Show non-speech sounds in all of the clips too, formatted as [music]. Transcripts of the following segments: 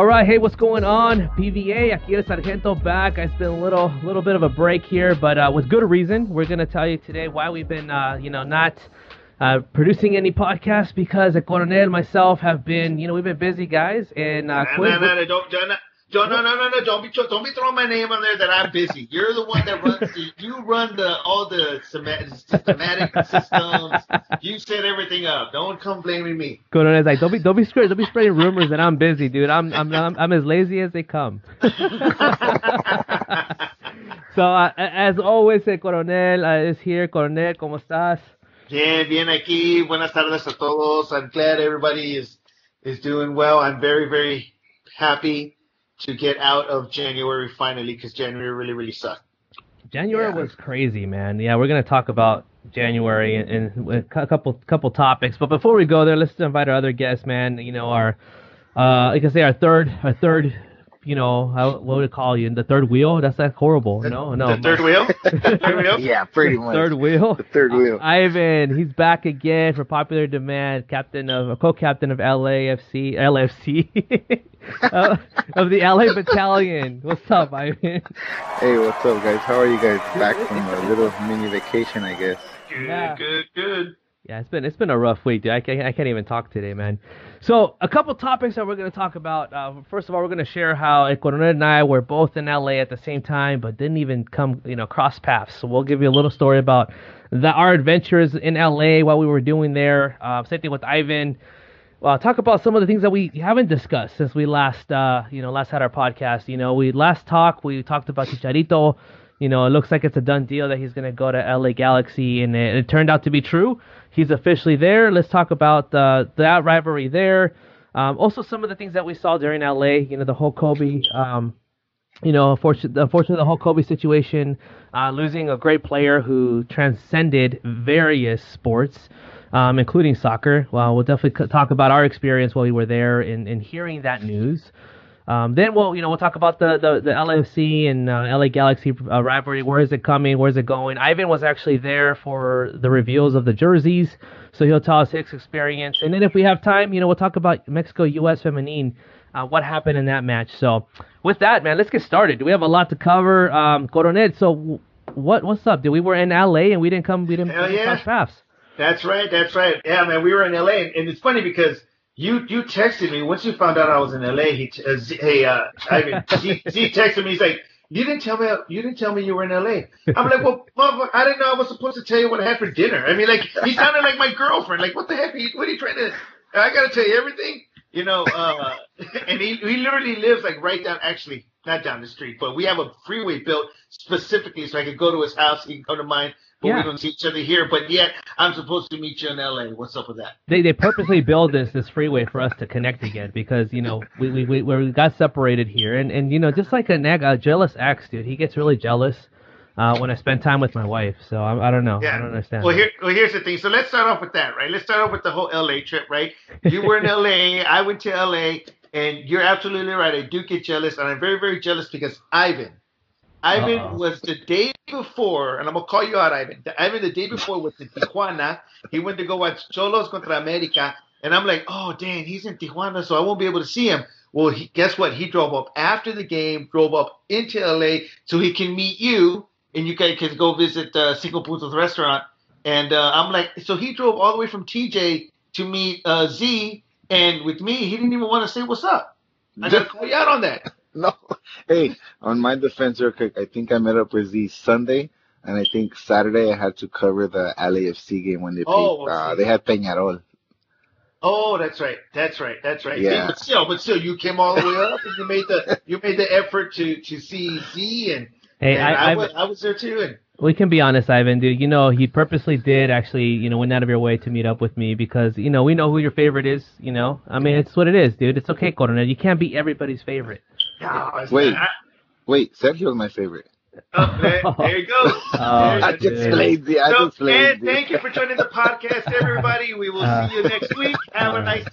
All right, hey, what's going on? PVA, aquí el Sargento back. It's been a little, little bit of a break here, but uh, with good reason. We're gonna tell you today why we've been, uh, you know, not uh, producing any podcasts because the Coronel and myself have been, you know, we've been busy guys. And uh, don't, don't, don't, no, no, no, no, don't be, don't be throwing my name on there that I'm busy. You're the one that runs the, you run the all the systematic systems. You set everything up. Don't come blaming me. Coronel's like, don't be, don't be spreading, don't be spreading rumors that I'm busy, dude. I'm, I'm, I'm, I'm as lazy as they come. [laughs] so uh, as always, el Coronel uh, is here. Coronel, ¿cómo estás? Bien, bien aquí. Buenas tardes a todos. I'm glad everybody is is doing well. I'm very, very happy to get out of January finally because January really, really sucked. January yeah. was crazy, man. Yeah, we're gonna talk about January and, and, a couple couple topics. But before we go there, let's invite our other guests, man. You know, our uh, like I say, our third our third you know, how, what would it call you? In The third wheel? That's that horrible. The, no, no. The third [laughs] wheel? third wheel? [laughs] yeah, pretty much. Third wheel. The third wheel. Uh, Ivan, he's back again for popular demand. Captain of, a co-captain of LAFC, LFC, [laughs] uh, of the LA Battalion. What's up, Ivan? Hey, what's up, guys? How are you guys? Back from a little mini vacation, I guess. Good, yeah. good, good. Yeah, it's been it's been a rough week, dude. I can't, I can't even talk today, man. So a couple topics that we're to talk about. Uh, first of all, we're to share how El and I were both in LA at the same time, but didn't even come, you know, cross paths. So we'll give you a little story about the, our adventures in LA, what we were doing there. Uh, same thing with Ivan. Well, talk about some of the things that we haven't discussed since we last, uh, you know, last had our podcast. You know, we last talked, we talked about Chicharito. You know, it looks like it's a done deal that he's to go to LA Galaxy, and it, it turned out to be true he's officially there. Let's talk about uh, that rivalry there. Um, also, some of the things that we saw during LA. You know, the whole Kobe. Um, you know, unfortunately, unfortunately, the whole Kobe situation, uh, losing a great player who transcended various sports, um, including soccer. Well, we'll definitely talk about our experience while we were there and, and hearing that news. Um, then we'll, you know, we'll talk about the the, the LFC and uh, LA Galaxy uh, rivalry. Where is it coming? Where is it going? Ivan was actually there for the reveals of the jerseys, so he'll tell us his experience. And then if we have time, you know, we'll talk about Mexico U.S. Feminine. uh, what happened in that match. So with that, man, let's get started. We have a lot to cover. Um, Coronel, so what what's up? Did we were in LA and we didn't come? We didn't, Hell yeah. paths. That's right. That's right. Yeah, man, we were in LA, and, and it's funny because you you texted me once you found out I was in LA. He uh, Z, hey uh, Ivan Z, Z texted me. He's like, you didn't tell me you didn't tell me you were in LA. I'm like, well, I didn't know I was supposed to tell you what I had for dinner. I mean, like he sounded like my girlfriend. Like, what the heck? Are you, what are you trying to? I gotta tell you everything. You know, uh, and he he literally lives like right down, actually not down the street, but we have a freeway built specifically so I could go to his house. He can come to mine but yeah. we don't see each other here. But yet, I'm supposed to meet you in LA. What's up with that? They they purposely build this this freeway for us to connect again because you know we we we, we got separated here, and and you know just like a, a jealous ex, dude, he gets really jealous. Uh, when I spend time with my wife, so I, I don't know. Yeah. I don't understand. Well, here, well, here's the thing. So let's start off with that, right? Let's start off with the whole LA trip, right? You were in LA, I went to LA, and you're absolutely right. I do get jealous, and I'm very, very jealous because Ivan, Ivan Uh-oh. was the day before, and I'm gonna call you out, Ivan. Ivan the day [laughs] before was in Tijuana. He went to go watch Xolos contra America, and I'm like, oh dang, he's in Tijuana, so I won't be able to see him. Well, he, guess what? He drove up after the game, drove up into LA so he can meet you, and you guys can go visit uh, Cinco Puntos restaurant. And uh, I'm like, so he drove all the way from TJ to meet uh, Z, and with me, he didn't even want to say what's up. I gotta call you out on that. [laughs] no. Hey, on my defense, real quick, I think I met up with Z Sunday, and I think Saturday I had to cover the LAFC game when they oh, played. Uh, they had Peñarol. Oh, that's right. That's right. That's right. Yeah. but still, but still, you came all the way up, and you made the you made the effort to to see Z, and, hey, and I, I, was, I was there too, and we can be honest, Ivan, dude. You know, he purposely did actually, you know, went out of your way to meet up with me because, you know, we know who your favorite is. You know, I mean, it's what it is, dude. It's okay, Coronel. You can't be everybody's favorite. [laughs] No, wait, wait. Sergio's my favorite. Oh, there, there you go. [laughs] Oh, I just lazy. I so, just lazy. And thank you for joining the [laughs] podcast, everybody. We will uh, see you next week. Have a nice.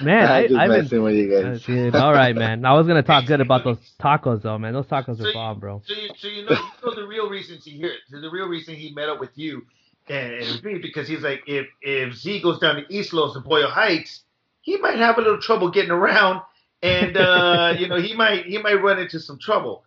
man, I, just I've been with you guys. Uh, all right, man. I was gonna talk good about those tacos, though, man. Those tacos so are bomb, bro. So you, so you know, you know the real reason he here. So the real reason he met up with you and, and me because he's like, if if Z goes down to East Los and Boyle Heights, he might have a little trouble getting around and uh, you know he might he might run into some trouble.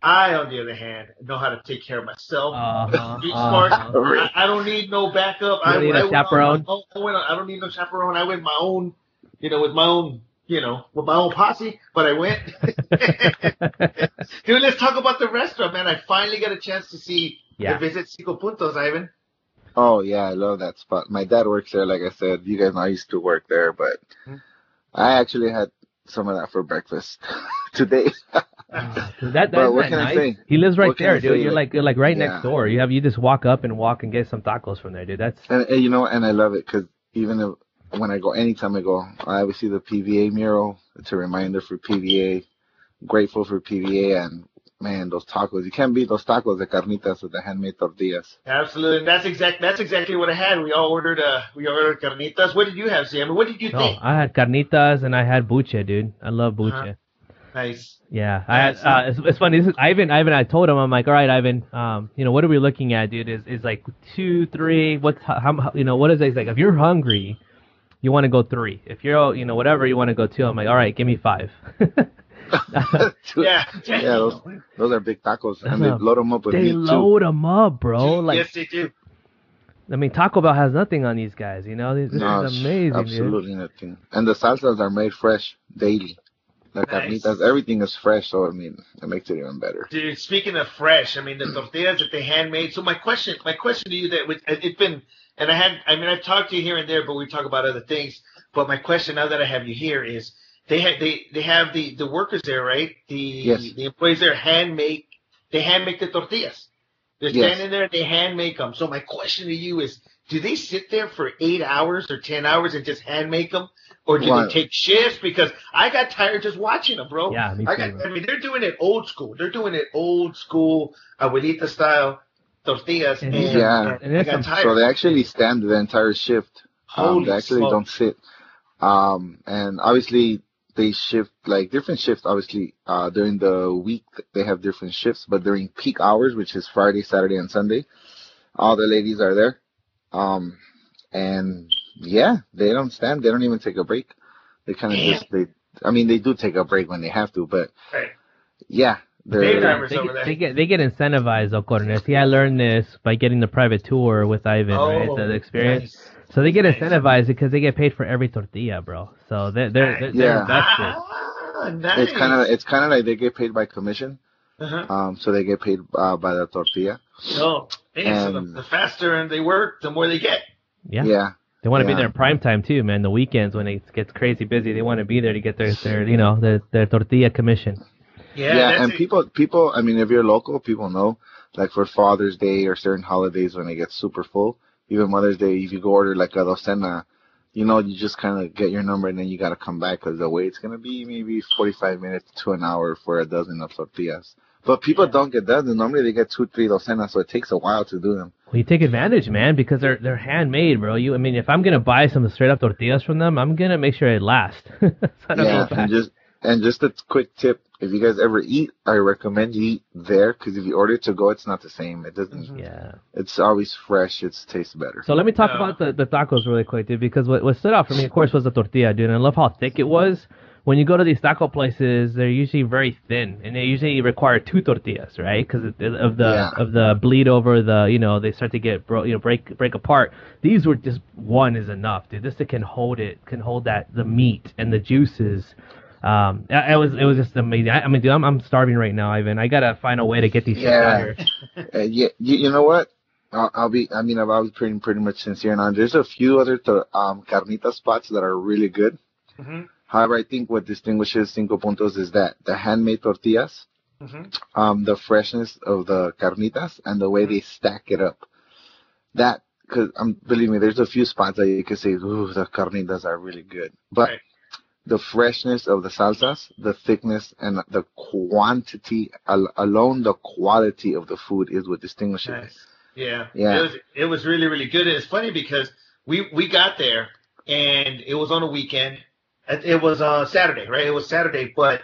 I, on the other hand, know how to take care of myself. Uh-huh, Be smart. [laughs] Uh-huh. I, I, don't need no backup. You I, need I, a chaperone. Own, I don't need no chaperone. I went my own, you know, with my own, you know, with my own posse. But I went. [laughs] Dude, let's talk about the restaurant, man. I finally got a chance to see yeah. to visit Cinco Puntos, Ivan. Oh yeah, I love that spot. My dad works there. Like I said, you guys know I used to work there, but mm-hmm. I actually had some of that for breakfast [laughs] today. that that's that nice. He lives right what there, dude. You're like you're like right yeah. next door. You have you just walk up and walk and get some tacos from there, dude. That's and, and you know, and I love it because even if, when I go, anytime I go, I always see the PVA mural. It's a reminder for PVA. Grateful for PVA and man, those tacos. You can't beat those tacos, the carnitas with the handmade tortillas. Absolutely. And That's exact that's exactly what I had. We all ordered uh we ordered carnitas. What did you have, Sam? What did you no, think? I had carnitas and I had buche, dude. I love buche. Uh-huh. Nice. Yeah, I had, uh, it's, it's funny. This is Ivan. Ivan, I told him, I'm like, all right, Ivan. Um, you know, what are we looking at, dude? Is is like two, three? What's how, how you know what is it? He's like, if you're hungry, you want to go three. If you're, you know, whatever, you want to go two. I'm like, all right, give me five. [laughs] [laughs] yeah, yeah, those, those are big tacos, and they uh-huh. load them up with they meat load them up, bro. Like, yes, they do. I mean, Taco Bell has nothing on these guys. You know, this no, is amazing. Absolutely dude. nothing. And the salsas are made fresh daily. The nice. carnitas, everything is fresh, so I mean, it makes it even better. Dude, speaking of fresh, I mean the tortillas that they handmade. So my question, my question to you that it's been, and I had, I mean, I've talked to you here and there, but we talk about other things. But my question now that I have you here is, they have they they have the the workers there, right? The yes. the employees there hand make they hand make the tortillas. They're standing yes. there, they hand make them. So my question to you is, do they sit there for eight hours or ten hours and just hand make them, or do they take shifts? Because I got tired just watching them, bro. Yeah, me too. I, got, I mean, they're doing it old school. They're doing it old school, abuelita style tortillas. And, yeah, and I got tired. So they actually stand the entire shift. Um, they actually smoke. don't sit. Um, and obviously they shift like different shifts. Obviously, uh, during the week they have different shifts, but during peak hours, which is Friday, Saturday, and Sunday, all the ladies are there. Um, and yeah, they don't stand. They don't even take a break. They kind of just they. I mean, they do take a break when they have to, but right. yeah, they, get, they get they get incentivized, Ocornes. See, I learned this by getting the private tour with Ivan, oh, right? The, the experience. Nice. So they get incentivized because they get paid for every tortilla, bro. So they're they're they're, they're invested. Ah, nice. It's kind of it's kind of like they get paid by commission. Uh-huh. Um, so they get paid uh, by the tortilla. Oh, and, so the, the, faster they work, the more they get. Yeah. Yeah. They want to yeah. be there in prime time too, man. The weekends when it gets crazy busy, they want to be there to get their, their you know, their, their tortilla commission. Yeah, yeah, and people, people. I mean, if you're local, people know. Like for Father's Day or certain holidays when it gets super full, even Mother's Day, if you go order like a docena, you know, you just kind of get your number and then you got to come back because the wait's going to be maybe 45 minutes to an hour for a dozen of tortillas. But people yeah. don't get dozens. Normally they get two, three docenas, so it takes a while to do them. Well, you take advantage, man, because they're they're handmade, bro. You, I mean, if I'm gonna buy some straight up tortillas from them, I'm gonna make sure it lasts. [laughs] so yeah, and just and just a quick tip: if you guys ever eat, I recommend you eat there because if you order to go, it's not the same. It doesn't. Mm-hmm. Yeah. It's always fresh. It tastes better. So let me talk yeah. about the, the tacos really quick, dude. Because what what stood out for me, of course, was the tortilla, dude. And I love how thick it was. When you go to these taco places, they're usually very thin, and they usually require two tortillas, right? Because of the yeah. of the bleed over the, you know, they start to get bro, you know, break break apart. These were just one is enough, dude. This can hold it, can hold that the meat and the juices um, it was it was just amazing. I, I mean, dude, I'm, I'm starving right now, Ivan. I gotta find a way to get these yeah. uh, yeah, you, you know what? I'll, I'll, be. I mean, I'll be pretty pretty much sincere now. There's a few other to, um, carnita spots that are really good. Mm-hmm. However, I think what distinguishes Cinco Puntos is that the handmade tortillas, mm-hmm. um, the freshness of the carnitas, and the way mm-hmm. they stack it up. That because um, believe me, there's a few spots that you can say, "Ooh, the carnitas are really good," but right the freshness of the salsas, the thickness, and the quantity alone, the quality of the food is what distinguishes nice. it. Yeah, yeah. It was it was really really good. It's funny because we we got there and it was on a weekend. It was uh Saturday, right? It was Saturday, but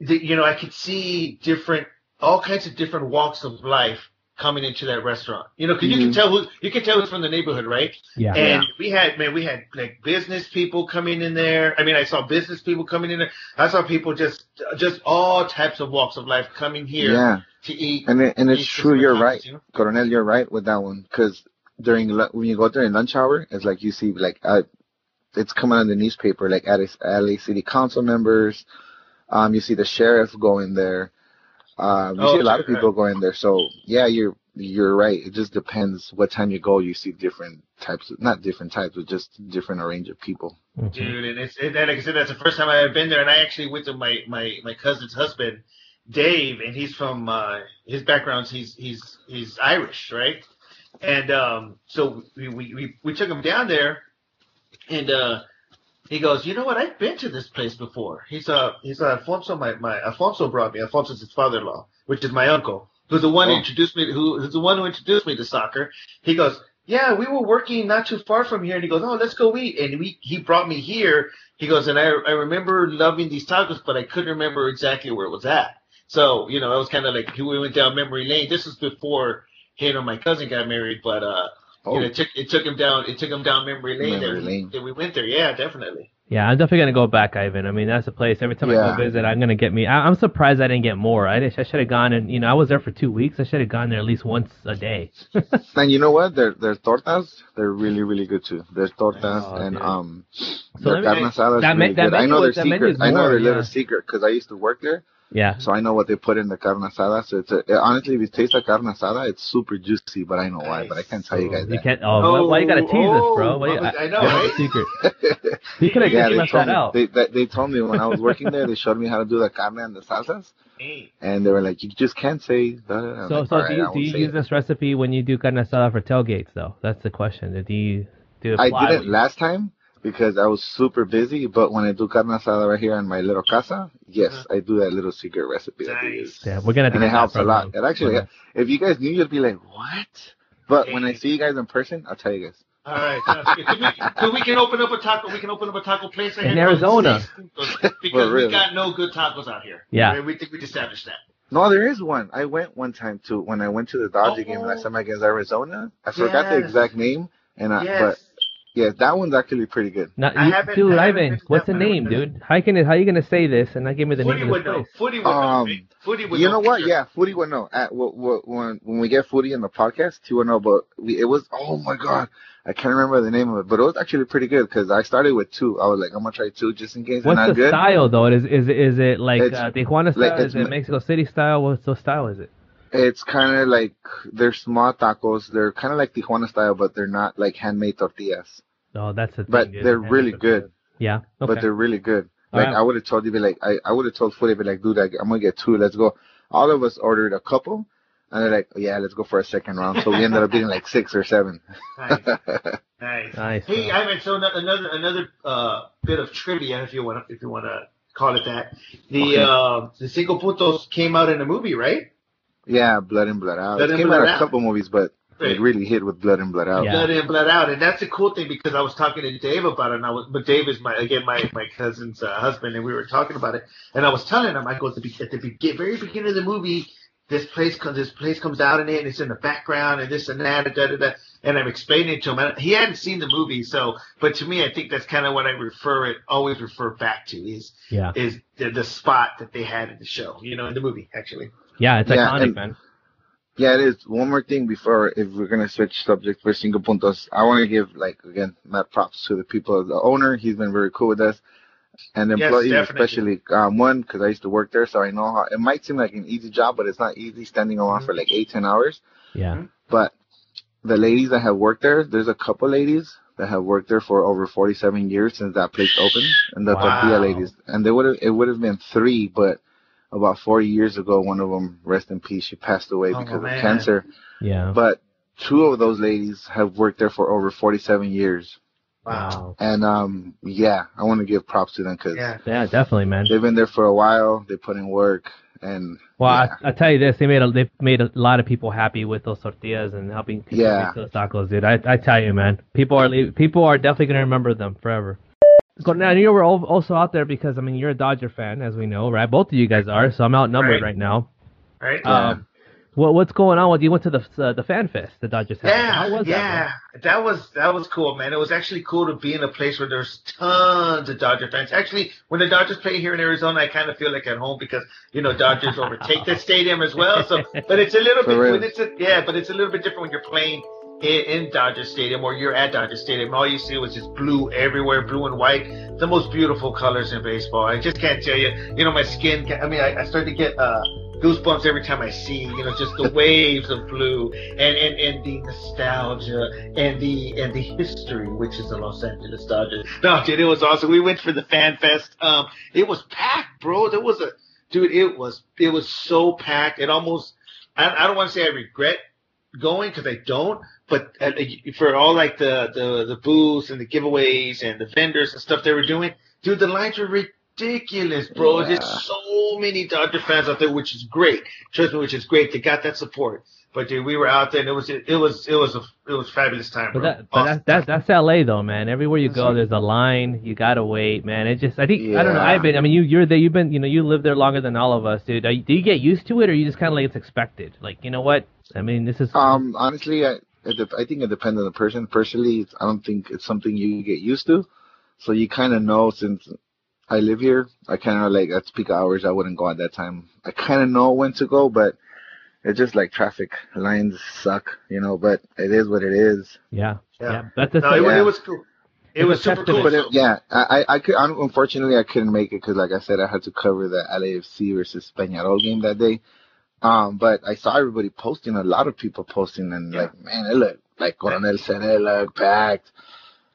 the, you know I could see different all kinds of different walks of life coming into that restaurant. You know, because mm-hmm. you can tell who you can tell who's from the neighborhood, right? Yeah. And we had man, we had like business people coming in there. I mean, I saw business people coming in there. I saw people just just all types of walks of life coming here. Yeah. To eat. And it, and it's true. You're right, you know? Coronel. You're right with that one because during when you go there in lunch hour, it's like you see like uh, it's coming on the newspaper like at LA City Council members. Um, you see the sheriff going there. Um, you oh, see a lot of people right. going there. So yeah, you're you're right. It just depends what time you go. You see different types, of, not different types, but just different range of people. Mm-hmm. Dude, and it's it, like I said, that's the first time I have been there, and I actually went to my my my cousin's husband, Dave, and he's from uh, his background. He's he's he's Irish, right? And um, so we, we we we took him down there, and uh, he goes, you know what? I've been to this place before. He's uh he's uh, Alfonso. My my Alfonso brought me. Alfonso's his father-in-law, which is my uncle, who's the one oh. who introduced me. Who, who's the one who introduced me to soccer. He goes, yeah, we were working not too far from here, and he goes, oh, let's go eat. And we he brought me here. He goes, and I I remember loving these tacos, but I couldn't remember exactly where it was at. So you know, it was kind of like we went down memory lane. This was before and my cousin got married, but uh Oh. You know, it took it took him down. It took him down memory lane. Memory lane. That we went there. Yeah, definitely. Yeah, I'm definitely gonna go back, Ivan. I mean, that's a place. Every time yeah. I go visit, I'm gonna get me. I, am surprised I didn't get more. I, I should have gone and you know I was there for two weeks. I should have gone there at least once a day. [laughs] and you know what? Their their tortas, they're really really good too. Their tortas oh, and dude. um, so their carne asada is really good. I know their secret. I know their yeah. little secret because I used to work there. Yeah. So I know what they put in the carne asada. So it's a, it, honestly, if you taste the carne asada, it's super juicy, but I know why. But I can't tell you guys. You that. can't. Oh, oh, why you gotta tease oh, us, bro? Oh, why, oh, I, I know. [laughs] Right? secret. [laughs] you could have yeah, left that me, out. They, they, they told me when I was working there, they showed me how to do the carne and the salsas. And they were like, you just can't say. That. So, like, so do you, do you use it. this recipe when you do carne asada for tailgates, though? That's the question. Do you do? I did it last time because I was super busy. But when I do carne asada right here in my little casa, yes, uh-huh. I do that little secret recipe. Nice. Yeah, we're gonna. And it helps a lot. It actually, yeah. if you guys knew, you'd be like, what? But hey. when I see you guys in person, I'll tell you guys. All right, so we, we, can open up a taco. We can open up a taco place in Arizona because we [laughs] got no good tacos out here. Yeah, we think we just established that. No, there is one. I went one time to when I went to the Dodger oh, game last time against Arizona. I forgot yes. the exact name, and I, yes. but yeah, that one's actually pretty good. Not, you, dude, Ivan, what's the name, dude? How you gonna how you gonna say this and not give me the Footy name of the place? Footy would um, know. Footy would you know, know what? Sure. Yeah, Footy would know. At, when when we get Footy in the podcast, he would know. But we, it was oh my god, I can't remember the name of it, but it was actually pretty good because I started with two. I was like, I'm gonna try two just in case. What's the good. style though? Is is is it like uh, Tijuana style? Like, is it Mexico City style? What style is it? It's kind of like they're small tacos. They're kind of like Tijuana style, but they're not like handmade tortillas. Oh, that's the thing. But they're really good. Yeah. Okay. But they're really good. Like right. I would have told you, be like, I, I would have told Footy, be like, dude, I'm gonna get two. Let's go. All of us ordered a couple, and they're like, oh, yeah, let's go for a second round. So we ended up getting like six or seven. nice. [laughs] nice. nice. Hey, I mean, so another another uh, bit of trivia, if you want if you want to call it that. The okay. uh, the Cinco Puntos came out in a movie, right? Yeah, Blood In Blood Out. Blood it came blood out, out a couple movies, but Right. It really hit with blood and blood out. Yeah. Blood in, blood out, and that's a cool thing because I was talking to Dave about it, and I was, but Dave is my again my my cousin's uh, husband, and we were talking about it, and I was telling him, I go at the, at the be- very beginning of the movie, this place comes this place comes out in it, and it's in the background, and this and that, and da da da, and I'm explaining it to him. And he hadn't seen the movie, so but to me, I think that's kind of what I refer it always refer back to is yeah is the, the spot that they had in the show, you know, in the movie actually. Yeah, it's yeah, iconic, and, man yeah, it is. One more thing before, if we're gonna switch subject for Cinco Puntos, I want to give like again mad props to the people, the owner. He's been very cool with us, and the employees yes, especially. Um, one because I used to work there, so I know how. It might seem like an easy job, but it's not easy standing around mm-hmm. for like eight ten hours. Yeah. Mm-hmm. But the ladies that have worked there, there's a couple ladies that have worked there for over 47 years since that place opened, and the wow. tortilla ladies, and they would have it would have been three, but about 40 years ago. One of them, rest in peace, she passed away oh, because man. of cancer. Yeah. But two of those ladies have worked there for over 47 years. Wow. And um, yeah, I want to give props to them because yeah. yeah, definitely, man. They've been there for a while. They put in work, and well, yeah. I, I tell you this, they made a, they made a lot of people happy with those tortillas and helping people yeah. make those tacos, dude. I I tell you, man, people are people are definitely gonna remember them forever. Now you were also out there because I mean you're a Dodger fan, as we know, right? Both of you guys are, so I'm outnumbered right, right now. Right. Um, What what's going on? What you went to the uh, the fan fest, the Dodgers. Had. Yeah, was yeah, that, that, was that was cool, man. It was actually cool to be in a place where there's tons of Dodger fans. Actually, when the Dodgers play here in Arizona, I kind of feel like at home because you know Dodgers overtake the stadium as well. So, but it's a little For bit, it's a, yeah, but it's a little bit different when you're playing in, in Dodger Stadium or you're at Dodger Stadium. All you see was just blue everywhere, blue and white, the most beautiful colors in baseball. I just can't tell you. You know, my skin. I mean, I, I start to get. uh goosebumps every time I see, you know, just the [laughs] waves of blue and, and, and the nostalgia and the and the history, which is the Los Angeles Dodgers. No, dude, it was awesome. We went for the fan fest. Um, it was packed, bro. There was a dude. It was it was so packed. It almost. I, I don't want to say I regret going because I don't, but uh, for all like the the the booths and the giveaways and the vendors and stuff they were doing, dude, the lines were ridiculous, bro. Yeah. There's so many Dodger fans out there, which is great. Trust me, which is great. They got that support. But dude, we were out there, and it was it was it was a it was fabulous time. Bro. But, that, but awesome. that's that's LA though, man. Everywhere you go, there's a line. You gotta wait, man. It just I think yeah. I don't know. I've been. I mean, you you're there. You've been. You know, you live there longer than all of us, dude. You, do you get used to it, or you just kind of like it's expected? Like you know what? I mean, this is. Um, honestly, I I think it depends on the person. Personally, I don't think it's something you get used to. So you kind of know since I live here. I kind of like at peak hours. I wouldn't go at that time. I kind of know when to go, but it's just like traffic lines suck, you know. But it is what it is. Yeah, yeah. yeah. That's the no, thing. It, yeah. it was cool. It, was super cool. But it, yeah, I I could unfortunately I couldn't make it because like I said I had to cover the LAFC versus Peñarol game that day. Um, but I saw everybody posting, a lot of people posting, and yeah. like man, it looked like Coronel said, it looked packed.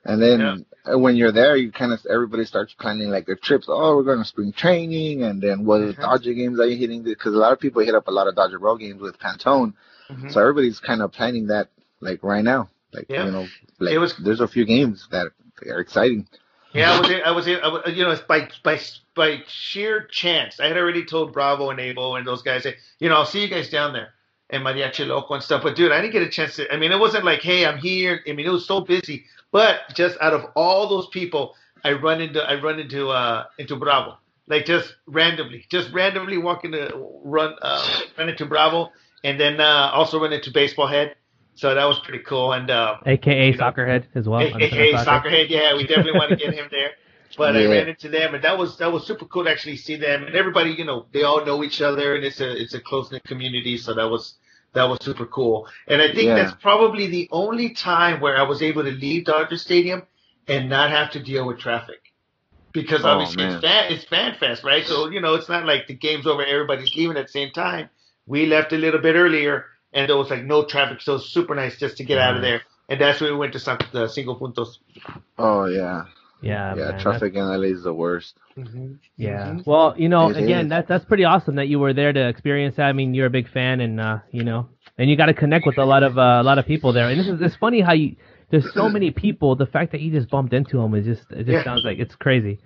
And then uh, when you're there, you kind of everybody starts planning like their trips. Oh, we're going to spring training, and then what mm-hmm. Dodger games are you hitting? Because a lot of people hit up a lot of Dodger Road games with Pantone, mm-hmm. so everybody's kind of planning that like right now. Like yeah. you know, like it was, there's a few games that are exciting. Yeah, I was, I was, I was, you know, by by by sheer chance. I had already told Bravo and Abel and those guys, you know, I'll see you guys down there and Mariachi Loco and stuff. But dude, I didn't get a chance to. I mean, it wasn't like, hey, I'm here. I mean, it was so busy. But just out of all those people, I run into I run into uh into Bravo, like just randomly, just randomly walking to run uh, run into Bravo, and then uh, also run into Baseball Head. So that was pretty cool. And uh, AKA you know, Soccerhead as well. AKA Soccerhead, yeah, we definitely want to get him there. But yeah. I ran into them, and that was that was super cool to actually see them. And everybody, you know, they all know each other, and it's a it's a close knit community. So that was that was super cool. And I think yeah. that's probably the only time where I was able to leave Dodger Stadium and not have to deal with traffic. Because oh, obviously it's fan it's fan fest, right? So, you know, it's not like the game's over, everybody's leaving at the same time. We left a little bit earlier and there was like no traffic, so it was super nice just to get out of mm-hmm. there. And that's where we went to the Cinco Puntos. Oh yeah. Yeah, yeah. Man, traffic that's... in LA is the worst. Mm-hmm. Yeah. Mm-hmm. Well, you know, it again, that's that's pretty awesome that you were there to experience that. I mean, you're a big fan, and uh, you know, and you got to connect with a lot of uh, a lot of people there. And this is it's funny how you there's so many people. The fact that you just bumped into them is just it just yeah. sounds like it's crazy.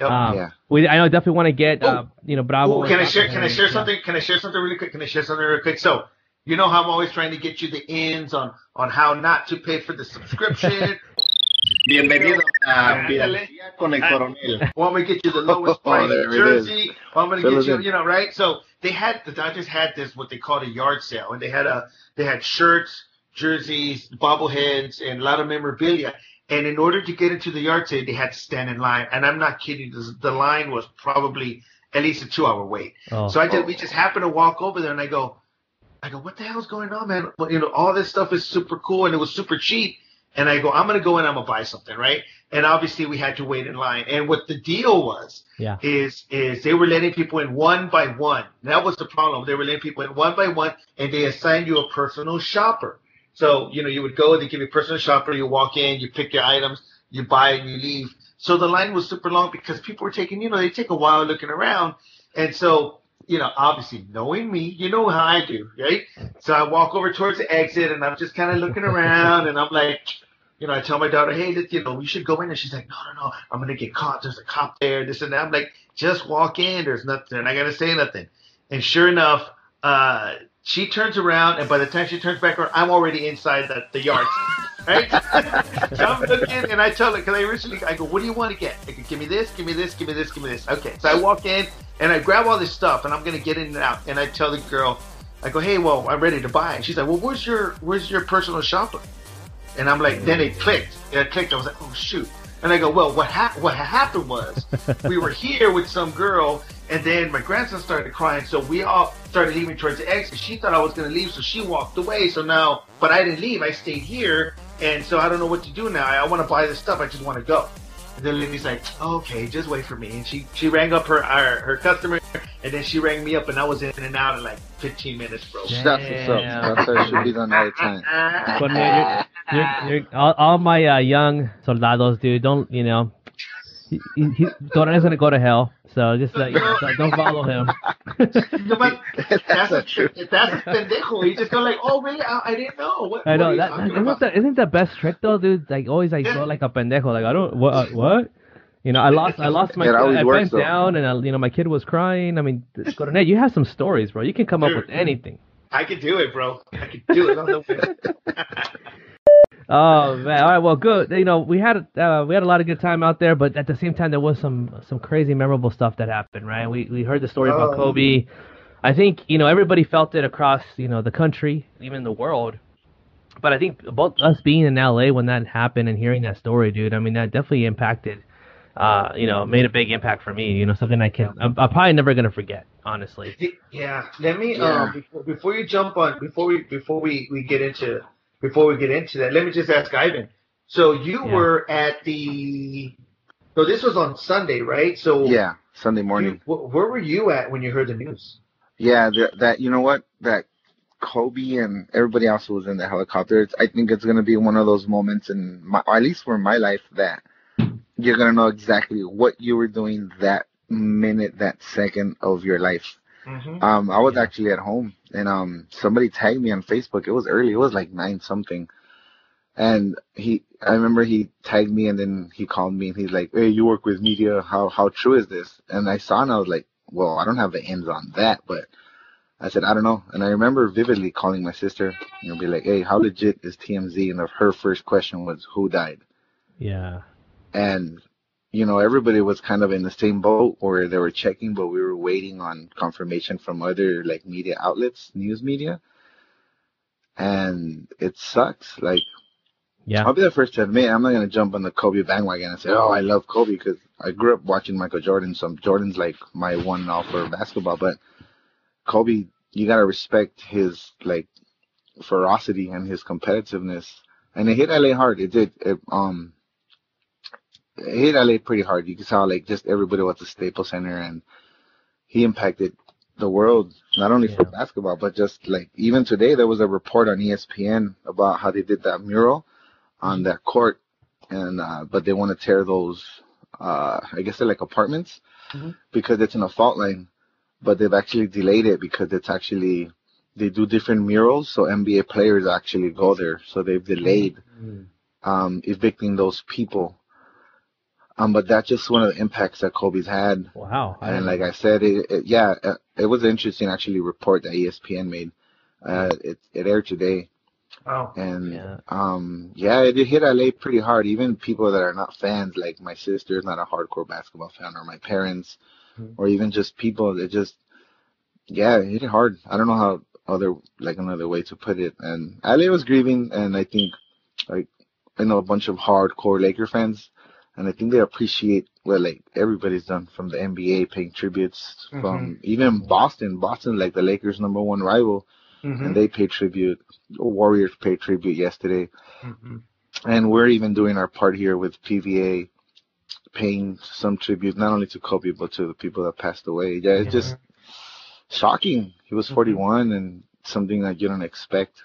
Yep. Um, yeah. We, I know definitely want to get uh, you know Bravo. Ooh, can I share? Can I share something? Can I share something really quick? Can I share something really quick? So you know how I'm always trying to get you the ins on on how not to pay for the subscription [laughs] Bienvenido a Piratería con el Coronel. Want me to get you the lowest [laughs] oh, price oh, jersey? Want me to get you, you know, right? So they had the Dodgers had this what they called a yard sale, and they had a they had shirts, jerseys, bobbleheads, and a lot of memorabilia. And in order to get into the yard sale, they had to stand in line. And I'm not kidding. The line was probably at least a two hour wait. Oh. So I just we just happened to walk over there, and I go, I go, what the hell's going on, man? Well, you know, all this stuff is super cool, and it was super cheap and I go, I'm going to go in, I'm going to buy something, right? And obviously we had to wait in line. And what the deal was, yeah. is, is they were letting people in one by one. That was the problem. They were letting people in one by one and they assigned you a personal shopper. So, you know, you would go, they give you a personal shopper, you walk in, you pick your items, you buy and you leave. So the line was super long because people were taking, you know, they take a while looking around. And so you know, obviously knowing me, you know how I do, right? So I walk over towards the exit and I'm just kind of looking around and I'm like, you know, I tell my daughter, hey, you know, we should go in. And she's like, no, no, no, I'm going to get caught. There's a cop there, this and that. I'm like, just walk in. There's nothing. And I got to say nothing. And sure enough, uh, she turns around, and by the time she turns back around, I'm already inside the, the yard. Right? [laughs] so I'm looking, and I tell her, because I originally, I go, what do you want to get? I go, give me this, give me this, give me this, give me this. Okay. So I walk in, and I grab all this stuff, and I'm going to get in and out. And I tell the girl, I go, hey, well, I'm ready to buy. And she's like, well, where's your where's your personal shopper? And I'm like, then it clicked. It clicked. I was like, oh shoot. And I go, well, what ha- what happened was [laughs] we were here with some girl, and then my grandson started crying, so we all started leaving towards the exit. She thought I was gonna leave, so she walked away. So now, but I didn't leave. I stayed here, and so I don't know what to do now. I, I want to buy this stuff. I just want to go. And then Lindy's like, okay, just wait for me. And she she rang up her our, her customer, and then she rang me up, and I was in and out in like 15 minutes, bro. That's what's up. That's how it should be done all the time. [laughs] But man, you're, you're, you're, all, all my uh, young soldados, dude, don't you know? He, he, Toronto's gonna go to hell, so just uh, don't- don't follow him. [laughs] No, but [laughs] that's, That's a, true. that's a pendejo. You just go like, oh, really? I, I didn't know. What, I know you that, that isn't about? that isn't the best trick though, dude. Like always like Yeah. go like a pendejo. Like I don't what uh, what. You know, I lost I lost my It I works, bent though. down and I, you know my kid was crying. I mean, Coronel, you have some stories, bro. You can come up with anything. I could do it, bro. I could do it. [laughs] on the way. Oh man! All right, well, good. You know, we had uh, we had a lot of good time out there, but at the same time, there was some some crazy memorable stuff that happened. Right? We we heard the story about Oh. Kobe. I think you know everybody felt it across you know the country, even the world. But I think both us being in LA when that happened and hearing that story, dude. I mean, that definitely impacted. Uh, you know, made a big impact for me. You know, something I can I'm, I'm probably never gonna forget. Honestly. yeah. Let me Yeah. um before, before you jump on before we before we, we get into before we get into that, let me just ask Ivan. So you Yeah. were at the so this was on Sunday, right? So Yeah, Sunday you, morning. wh- where were you at when you heard the news? Yeah, that, that you know what that Kobe and everybody else who was in the helicopter. It's, I think it's gonna be one of those moments in my, or at least for my life, that you're gonna know exactly what you were doing that minute, that second of your life. Mm-hmm. Um, I was actually at home, and um, somebody tagged me on Facebook. It was early. It was like nine something, and he. I remember he tagged me, and then he called me, and he's like, "Hey, you work with media. How how true is this?" And I saw, and I was like, "Well, I don't have the ends on that, but." I said, I don't know. And I remember vividly calling my sister and be like, hey, how legit is TMZ? And her first question was, who died? Yeah. And, you know, everybody was kind of in the same boat where they were checking, but we were waiting on confirmation from other like media outlets, news media. And it sucks. Like, Yeah. I'll be the first to admit, I'm not going to jump on the Kobe bandwagon and say, oh, I love Kobe because I grew up watching Michael Jordan. So Jordan's like my one all for basketball. But Kobe, you got to respect his like ferocity and his competitiveness. And it hit LA hard. It did. It, um, hit LA pretty hard. You can saw like just everybody was at the Staples Center and he impacted the world, not only for basketball, but just like even today, there was a report on ESPN about how they did that mural on that court, and uh, but they want to tear those, uh, I guess they're like apartments Mhm. because it's in a fault line, but they've actually delayed it because it's actually they do different murals, so NBA players actually go there, so they've delayed um, evicting those people. Um, but that's just one of the impacts that Kobe's had Wow. I and didn't- like I said, it, it yeah, uh, it was an interesting actually report that ESPN made. Uh, it it aired today, Wow. and Yeah. um, yeah, it, it hit LA pretty hard. Even people that are not fans, like my sister is not a hardcore basketball fan, or my parents, Mhm. or even just people that just yeah, it hit hard. I don't know how other like another way to put it. And LA was grieving, and I think like I know a bunch of hardcore Laker fans, and I think they appreciate what like everybody's done from the NBA paying tributes from even Boston. Boston like the Lakers' number one rival, Mhm. and they pay tribute. Warriors paid tribute yesterday, Mhm. and we're even doing our part here with PVA, paying some tribute not only to Kobe but to the people that passed away. Yeah, it's just shocking. He was 41 and something that you don't expect.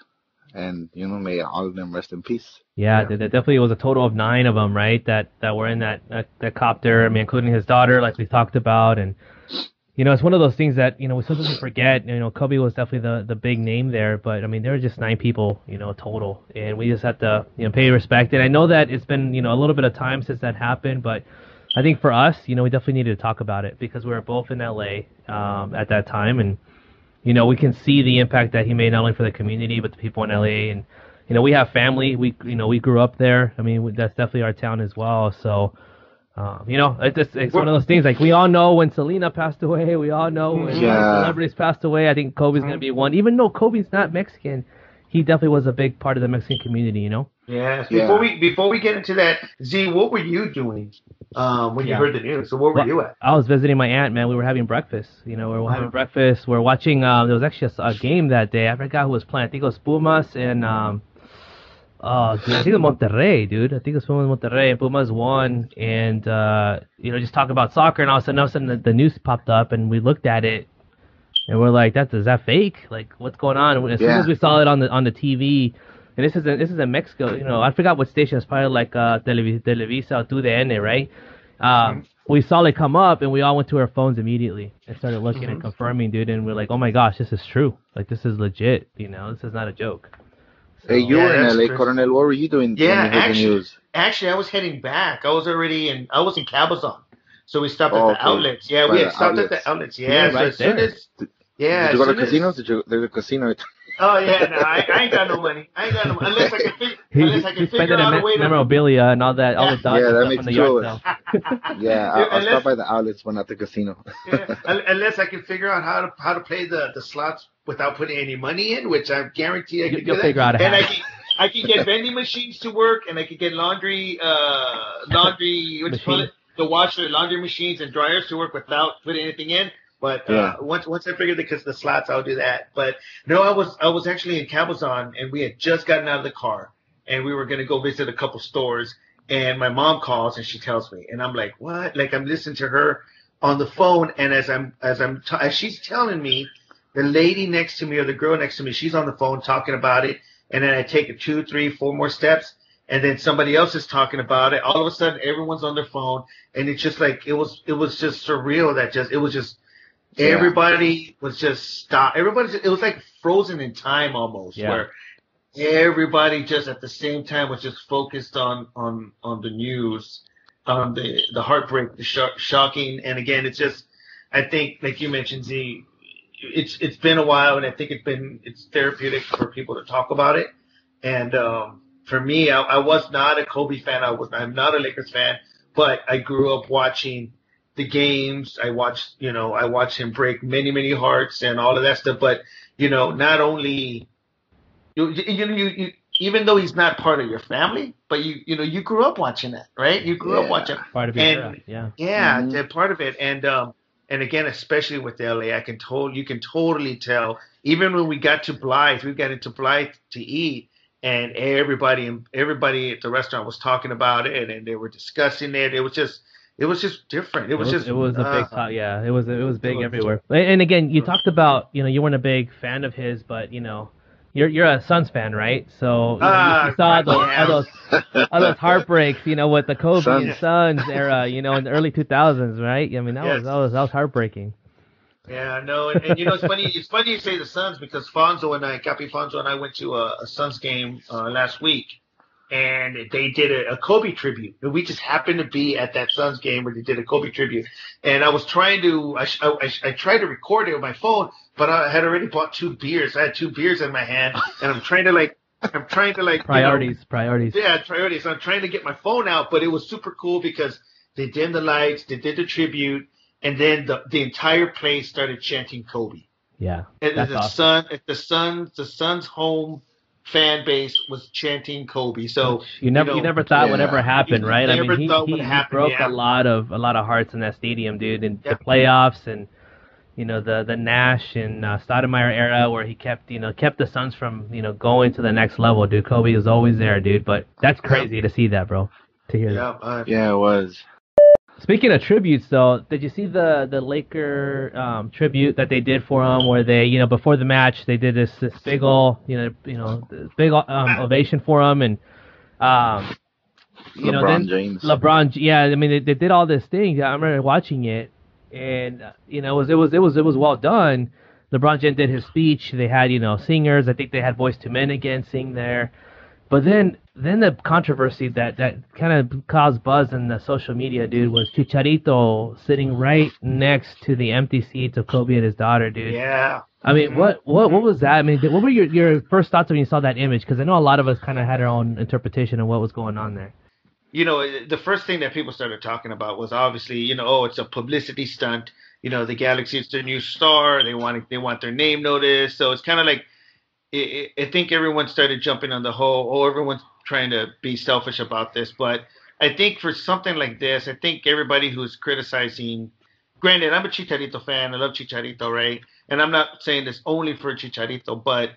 And you know, may all of them rest in peace. Yeah, Yeah. there, definitely was a total of nine of them, right? That that were in that, that that copter. I mean, including his daughter, like we talked about, and you know, it's one of those things that you know we sometimes forget. You know, Kobe was definitely the the big name there, but I mean, there were just nine people, you know, total, and we just have to you know pay respect. And I know that it's been you know a little bit of time since that happened, but I think for us, you know, we definitely needed to talk about it because we were both in LA um, at that time, and you know, we can see the impact that he made not only for the community but the people in LA. And you know, we have family. We you know we grew up there. I mean, that's definitely our town as well. So Um, you know, it's, it's, it's one of those things. Like we all know when Selena passed away, we all know when Yeah. celebrities passed away. I think Kobe's gonna be one. Even though Kobe's not Mexican, he definitely was a big part of the Mexican community. You know. Yes. Yeah. Before we before we get into that, Z, what were you doing um, when you heard the news? So where were Well, you at? I was visiting my aunt, man. We were having breakfast. You know, we were having breakfast. We are watching. Um, there was actually a, a game that day. I forgot who was playing. I think it was Pumas and um, uh, dude, I think it was Monterrey, dude. I think it was Pumas Monterrey, and Pumas won. And uh, you know, just talking about soccer, and all of a sudden, all of a sudden, the, the news popped up, and we looked at it, and we're like, "That is that fake? Like, what's going on?" And as soon as we saw it on the on the TV. And this is in, this is in Mexico, you know. I forgot what station. It's probably like uh, Televi- Televisa or TUDN, right? Um, we saw it come up, and we all went to our phones immediately and started looking and confirming, dude. And we're like, "Oh my gosh, this is true! Like this is legit! You know, this is not a joke." Hey, you Yeah, were in LA, true. Coronel. What were you doing Yeah, when you heard the actually- news? Actually, I was heading back. I was already in. I was in Cabazon, so we stopped at Oh, the okay. outlets. Yeah, By we had stopped at the outlets. Yeah, Yeah, so right as soon there. as yeah, Did you go to soon as- casinos? Did you? There's a casino. Oh yeah, no, I, I ain't got no money. I ain't got no money unless I can, [laughs] fig- He, unless I he can spent figure out a me- way to. memorabilia and all that, all the Yeah. Yeah, that stuff makes the yard jealous. sale. [laughs] Yeah, I, I'll Unless- stop by the outlets, but not the casino. Yeah, [laughs] unless I can figure out how to how to play the, the slots without putting any money in, which I guarantee I can you'll do that. figure out and how. I can I can get vending machines to work, and I can get laundry uh laundry what you call it the washer laundry machines and dryers to work without putting anything in. But uh, once once I figured the because the slots, I'll do that. But no, I was I was actually in Cabazon, and we had just gotten out of the car, and we were gonna go visit a couple stores. And my mom calls and she tells me, and I'm like, what? Like I'm listening to her on the phone, and as I'm as I'm t- as she's telling me, the lady next to me or the girl next to me, she's on the phone talking about it, and then I take two, three, four more steps, and then somebody else is talking about it. All of a sudden, everyone's on their phone, and it's just like it was it was just surreal. That just it was just Yeah. everybody was just stop. Everybody, it was like frozen in time almost, Yeah. where everybody just at the same time was just focused on on on the news, on the the heartbreak, the sho- shocking, and again, it's just I think like you mentioned, Z, it's it's been a while, and I think it's been it's therapeutic for people to talk about it, and um, for me, I, I was not a Kobe fan. I was I'm not a Lakers fan, but I grew up watching the games. I watched, you know, I watched him break many, many hearts and all of that stuff. But you know, not only you, you, you, you even though he's not part of your family, but you, you know, you grew up watching that, right? You grew up watching, Part of it, And- era, yeah. yeah, Mhm. they're part of it. And um, and again, especially with LA, I can totally, you can totally tell. Even when we got to Blythe, we got into Blythe to eat, and everybody, everybody at the restaurant was talking about it, and they were discussing it. It was just, it was just different. It was, just, it was a big uh, talk, yeah. It was it was big was- everywhere. And again, you talked about you know you weren't a big fan of his, but you know you're you're a Suns fan, right? So you, know, you- Ah, you saw those, all those all those heartbreaks, you know, with the Kobe and Suns. Suns era, you know, in the early 2000s, right? I mean that was that was that was heartbreaking. Yeah, I know, and, and you know it's funny. It's funny you say the Suns because Fonzo and I, Capi Fonzo and I, went to a, a Suns game uh, last week, and they did a, a Kobe tribute. And we just happened to be at that Suns game where they did a Kobe tribute. And I was trying to, I, I, I, tried to record it with my phone, but I had already bought two beers. I had two beers in my hand, [laughs] and I'm trying to like, I'm trying to like you know, Priorities, priorities. yeah, priorities. I'm trying to get my phone out, but it was super cool because they dimmed the lights, they did the tribute, and then the, the entire place started chanting Kobe. Yeah, And that's the awesome. sun, if the Suns, the Suns' home fan base was chanting Kobe. So You never, you you, never thought yeah. whatever happened, You right? I never mean, he, thought he, would he happen, broke yeah. a lot of a lot of hearts in that stadium, dude. In Yeah. the playoffs and you know the the Nash and uh, Stoudemire era, where he kept you know kept the Suns from you know going to the next level, dude. Kobe was always there, dude. But that's crazy to see that, bro. To hear that. yeah, uh, Yeah, it was. Speaking of tributes, though, did you see the the Laker um, tribute that they did for him, where they, you know, before the match, they did this this big ol' you know, you know, big um, ovation for him, and um, you know, LeBron then James. LeBron, yeah, I mean, they, they did all this thing. I remember watching it, and you know, it was it was it was it was well done. LeBron James did his speech. They had you know singers. I think they had Boyz II Men again sing there. But then, then the controversy that that kind of caused buzz in the social media, dude, was Chicharito sitting right next to the empty seats of Kobe and his daughter, dude. yeah. I mean, mm-hmm. what what what was that? I mean, what were your your first thoughts when you saw that image? Because I know a lot of us kind of had our own interpretation of what was going on there. you know, the first thing that people started talking about was obviously, you know, oh, it's a publicity stunt. You know, the Galaxy is their new star. They want they want their name noticed. So it's kind of like, I think everyone started jumping on the whole. Oh, everyone's trying to be selfish about this. But I think for something like this, I think everybody who's criticizing, granted, I'm a Chicharito fan. I love Chicharito, right? And I'm not saying this only for Chicharito, but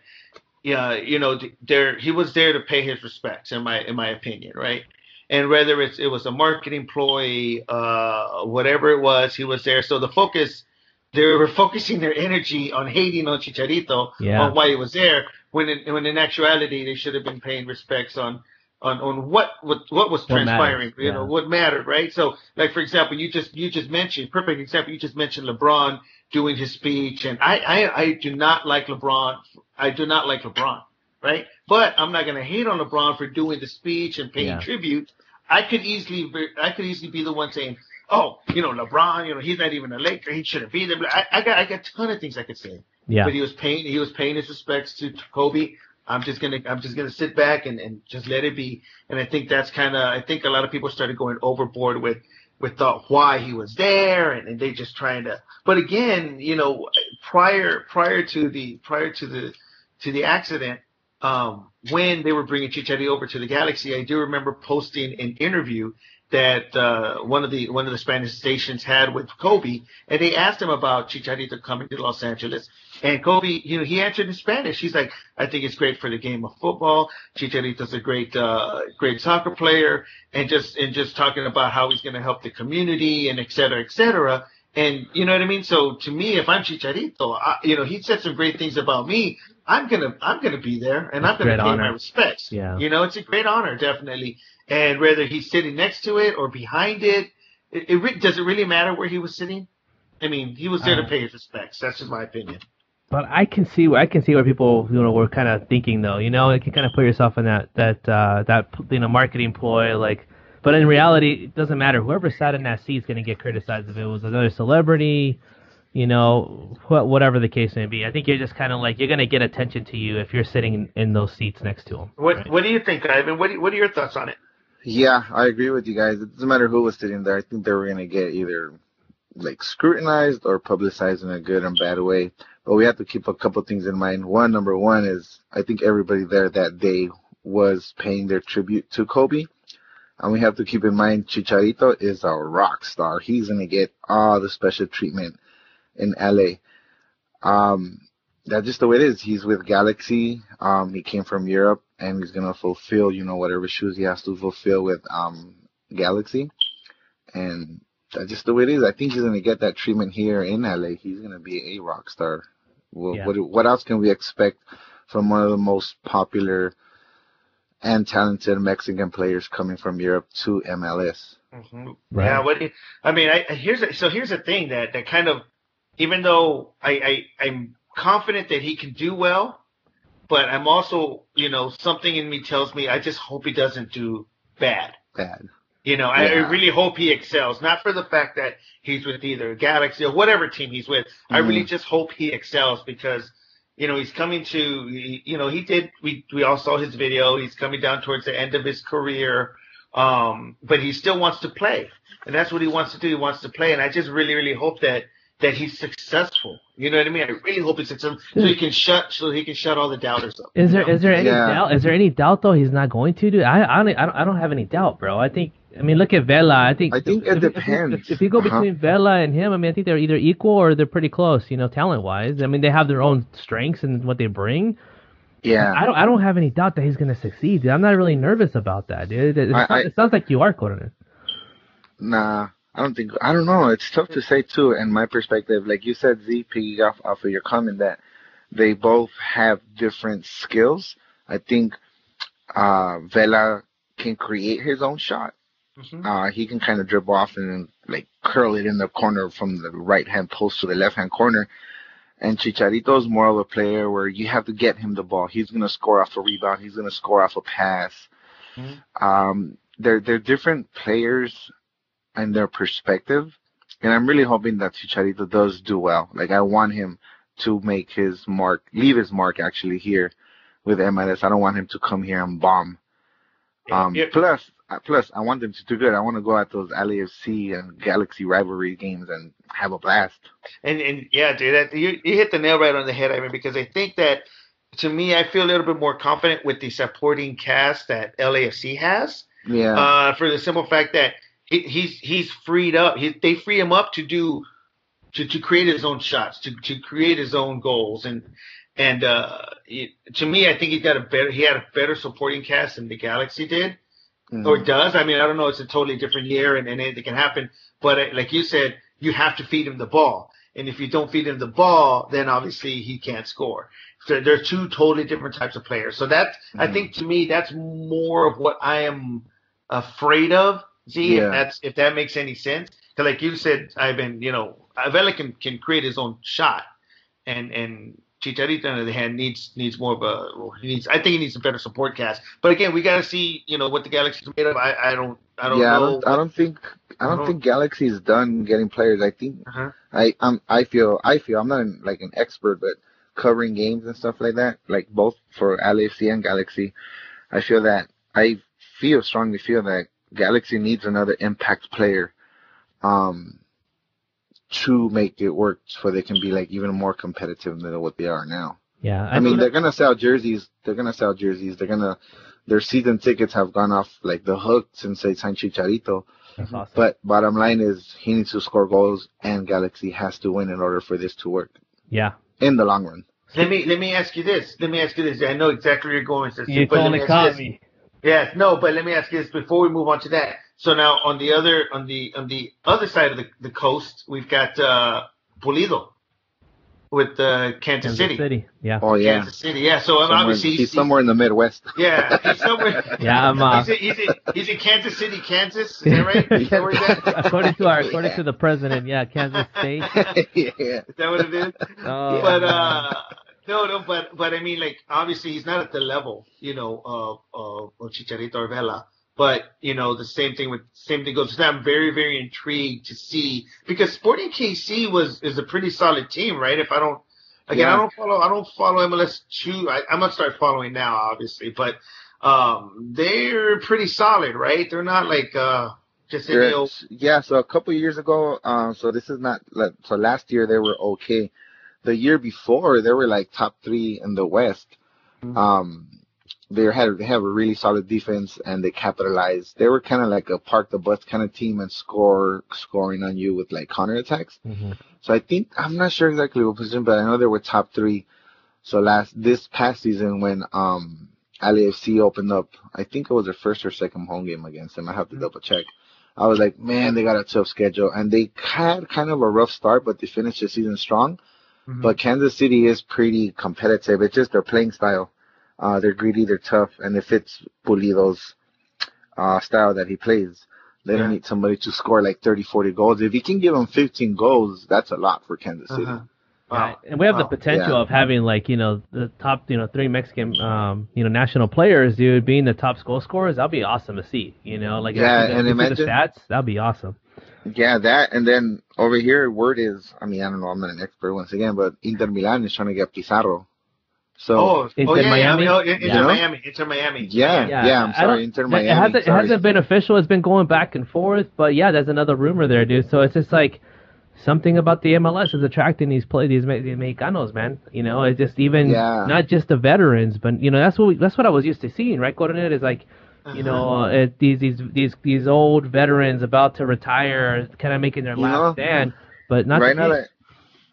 yeah, you know, there he was there to pay his respects, in my in my opinion, right? and whether it's it was a marketing ploy, uh, whatever it was, he was there. So the focus, they were focusing their energy on hating on Chicharito yeah. on why he was there, when in, when in actuality they should have been paying respects on on on what what, what was what transpiring, matters. you yeah. know, what mattered, right? So, like for example, you just you just mentioned perfect example. You just mentioned LeBron doing his speech, and I I, I do not like LeBron. I do not like LeBron right? But I'm not going to hate on LeBron for doing the speech and paying yeah. tribute. I could easily, I could easily be the one saying, "Oh, you know, LeBron, you know, he's not even a Laker. He shouldn't be there." I, I got, I got a ton of things I could say. Yeah. But he was paying, he was paying his respects to, Kobe. I'm just gonna, I'm just gonna sit back and, and just let it be. And I think that's kind of, I think a lot of people started going overboard with, with the why he was there, and, and they just trying to. But again, you know, prior, prior to the, prior to the, to the accident, um, when they were bringing Chicharito over to the Galaxy, I do remember posting an interview that uh, one of the one of the Spanish stations had with Kobe, and they asked him about Chicharito coming to Los Angeles, and Kobe, you know, he answered in Spanish. He's like, "I think it's great for the game of football. Chicharito's a great uh, great soccer player, and just and just talking about how he's going to help the community and et cetera, et cetera." And you know what I mean? So to me, if I'm Chicharito, I, you know, he said some great things about me. I'm gonna I'm gonna be there and I'm gonna pay honor. my respects. Yeah. You know, it's a great honor, definitely. And whether he's sitting next to it or behind it, it, it does it really matter where he was sitting? I mean, he was there uh, to pay his respects. That's just my opinion. But I can see I can see where people you know were kind of thinking though. You know, you can kind of put yourself in that that uh, that you know marketing ploy like. But in reality, it doesn't matter. Whoever sat in that seat is going to get criticized if it was another celebrity you know, wh- whatever the case may be. I think you're just kind of like you're gonna get attention to you if you're sitting in, in those seats next to them. What right? What do you think, Ivan? What do you, What are your thoughts on it? Yeah, I agree with you guys. It doesn't matter who was sitting there. I think they were gonna get either like scrutinized or publicized in a good and bad way. But we have to keep a couple things in mind. One, number one is I think everybody there that day was paying their tribute to Kobe. And we have to keep in mind Chicharito is a rock star. He's gonna get all the special treatment in LA. Um, that's just the way it is. He's with Galaxy. Um, he came from Europe and he's gonna fulfill, you know, whatever shoes he has to fulfill with um Galaxy. And that's just the way it is. I think he's gonna get that treatment here in LA. He's gonna be a rock star. Well, yeah. what what else can we expect from one of the most popular and talented Mexican players coming from Europe to MLS? Mm-hmm. Right. Yeah. What? I mean, I, here's a, so here's the thing that that kind of even though I, I I'm confident that he can do well, but I'm also you know something in me tells me I just hope he doesn't do bad. Bad. You know, yeah. I, really hope he excels. Not for the fact that he's with either Galaxy or whatever team he's with. Mm-hmm. I really just hope he excels because you know he's coming to you know he did we we all saw his video. He's coming down towards the end of his career. Um, but he still wants to play, and that's what he wants to do. He wants to play, and I just really, really hope that that he's successful. You know what I mean? I really hope he's successful so he can shut so he can shut all the doubters up. Is there know? is there any yeah. doubt? Is there any doubt though he's not going to do? I I don't I don't, I don't have any doubt, bro. I think I mean look at Vela. I think I think if, it depends. If, if, if you go uh-huh. between uh-huh. Vela and him, I mean I think they're either equal or they're pretty close. You know, talent wise. I mean they have their own strengths and what they bring. Yeah. I don't I don't have any doubt that he's gonna succeed. Dude. I'm not really nervous about that, dude. It, I, I, it sounds like you are, Coronel. Nah. I don't think I don't know. It's tough to say too. In my perspective, like you said, Z, piggy off off of your comment that they both have different skills. I think uh, Vela can create his own shot. Mm-hmm. Uh, he can kind of dribble off and like curl it in the corner from the right hand post to the left hand corner. And Chicharito is more of a player where you have to get him the ball. He's going to score off a rebound. He's going to score off a pass. Mm-hmm. Um, they're they're different players and their perspective. And I'm really hoping that Chicharito does do well. Like I want him to make his mark, leave his mark actually here with MLS. I don't want him to come here and bomb. Um, yeah. Plus, plus, I want them to do good. I want to go at those LAFC and Galaxy rivalry games and have a blast. And and yeah, dude, that, you you hit the nail right on the head. I mean, because I think that to me, I feel a little bit more confident with the supporting cast that LAFC has. Yeah. Uh, for the simple fact that he, he's he's freed up. He, they free him up to do to, to create his own shots, to, to create his own goals, and and uh, it, to me, I think he got a better he had a better supporting cast than the Galaxy did mm-hmm. or does. I mean, I don't know. It's a totally different year, and, and anything can happen. But uh, like you said, you have to feed him the ball, and if you don't feed him the ball, then obviously he can't score. So they're two totally different types of players. So that's mm-hmm. I think to me that's more of what I am afraid of. Z, yeah. if that's if that makes any sense. Because like you said, I've been you know Vela can can create his own shot, and and Chicharito on the other hand needs needs more of a well, he needs I think he needs a better support cast. But again, we got to see you know what the Galaxy's made of. I, I don't I don't yeah, know. I don't, I don't think I don't, I don't think Galaxy is done getting players. I think uh-huh. I I'm I feel I feel I'm not an, like an expert, but covering games and stuff like that, like both for LAFC and Galaxy, I feel that I feel strongly feel that Galaxy needs another impact player. Um, to make it work so they can be like even more competitive than what they are now. Yeah, I, I mean they're gonna sell jerseys. They're gonna sell jerseys. They're gonna their season tickets have gone off like the hook since they signed Chicharito. That's awesome. But bottom line is he needs to score goals and Galaxy has to win in order for this to work. Yeah. In the long run. Let me let me ask you this. Let me ask you this. I know exactly where you're going. You totally caught me. Yeah, no, but let me ask you this before we move on to that. So now on the other on the on the other side of the, the coast, we've got uh, Pulido with uh, Kansas, City. Kansas City. City. Yeah. Oh yeah. Kansas City. Yeah. So somewhere, obviously he's, he's, somewhere in the Midwest. [laughs] Yeah. He's somewhere. [laughs] yeah. I'm. Uh, he's, in, he's, in, he's in Kansas City, Kansas. Is that right? [laughs] Is that where he's at? according to our according to the president, yeah, Kansas State. yeah. Is that what it is? Oh. But uh. No, no, but but I mean, like obviously he's not at the level, you know, of of, of Chicharito or Vela. But you know, the same thing with same thing goes. I'm very very intrigued to see because Sporting KC was is a pretty solid team, right? If I don't again, yeah. I don't follow I don't follow MLS too. I, I'm gonna start following now, obviously, but um, they're pretty solid, right? They're not like uh just any old... yeah. So a couple years ago, um, so this is not so last year they were okay. The year before they were like top three in the West. Mm-hmm. Um, they had they have a really solid defense and they capitalized. They were kind of like a park the bus kind of team and score scoring on you with like counter attacks. Mm-hmm. So I think I'm not sure exactly what position, but I know they were top three. So last this past season when um LAFC opened up, I think it was their first or second home game against them. I have to mm-hmm. double check. I was like, man, they got a tough schedule, and they had kind of a rough start, but they finished the season strong. Mm-hmm. But Kansas City is pretty competitive. It's just their playing style. Uh, they're greedy, they're tough, and it fits Pulido's uh, style that he plays. They don't need somebody to score like 30, 40 goals. If he can give them 15 goals, that's a lot for Kansas City. Uh-huh. Wow. and we have wow. the potential yeah. of having like you know the top you know three Mexican um you know national players, dude, being the top goal scorers. That'd be awesome to see. You know, like yeah, and imagine the stats. That'd be awesome. Yeah, that and then over here, word is, I mean, I don't know, I'm not an expert once again, but Inter Milan is trying to get Pizarro so oh, oh Inter oh yeah, Miami? Yeah, Inter yeah. Miami, Inter Miami. Yeah, yeah, yeah I'm sorry, Inter Miami. It hasn't, it hasn't been official. It's been going back and forth, but yeah, there's another rumor there, dude. So it's just like something about the MLS is attracting these play these, these Mexicanos, man. You know, it's just even yeah. not just the veterans, but you know that's what we, that's what I was used to seeing, right? Coronel is like. You know, uh, these these these these old veterans about to retire, kind of making their you last know, stand, but not right now. That,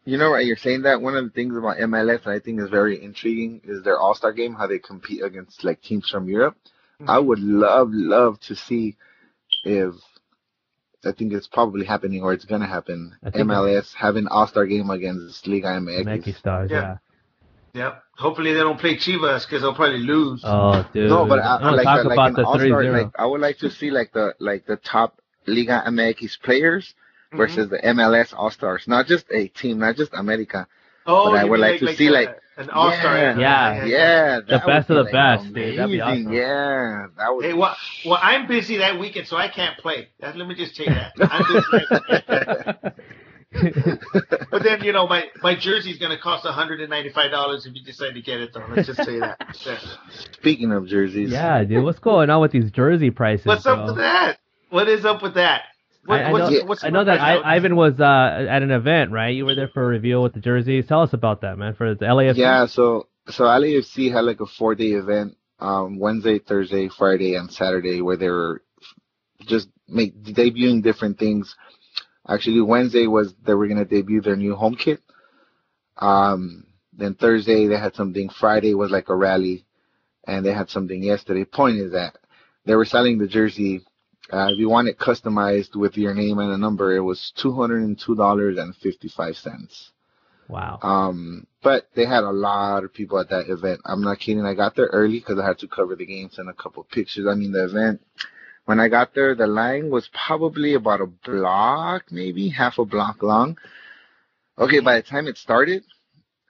you know, right? You're saying that one of the things about MLS that I think is very intriguing is their All Star game, how they compete against like teams from Europe. Mm-hmm. I would love, love to see if I think it's probably happening or it's gonna happen. MLS having All Star game against Liga MX. MX stars, yeah. yeah. Yep. Hopefully they don't play Chivas because they'll probably lose. Oh, dude. No, but uh, I, I like, talk uh, the, like the 3 like I would like to see like the like the top Liga MX players mm-hmm. versus mm-hmm. the MLS All Stars. Not just a team, not just America. Oh, but I would like, like to like see a, like uh, an All Star. Yeah, yeah, yeah, the best of the like best, amazing. dude. That'd be awesome. Yeah, that would. Hey, well, well, I'm busy that weekend, so I can't play. That, let me just tell you that. I'm busy. [laughs] but then you know my my jersey's gonna cost hundred and ninety five dollars if you decide to get it though. Let's just say that. Speaking of jerseys, yeah, dude, what's going on with these jersey prices? What's bro? up with that? What is up with that? What, I, I, know, what's, I know that I, Ivan was uh, at an event, right? You were there for a reveal with the jerseys. Tell us about that, man, for the LAFC. Yeah, so so LAFC had like a four day event, um, Wednesday, Thursday, Friday, and Saturday, where they were just make debuting different things. Actually, Wednesday was they were gonna debut their new home kit. Um, then Thursday they had something. Friday was like a rally, and they had something yesterday. Point is that they were selling the jersey. Uh, if you want it customized with your name and a number, it was two hundred and two dollars and fifty five cents. Wow. Um, but they had a lot of people at that event. I'm not kidding. I got there early because I had to cover the games and a couple pictures. I mean, the event when I got there, the line was probably about a block, maybe half a block long. Okay, by the time it started,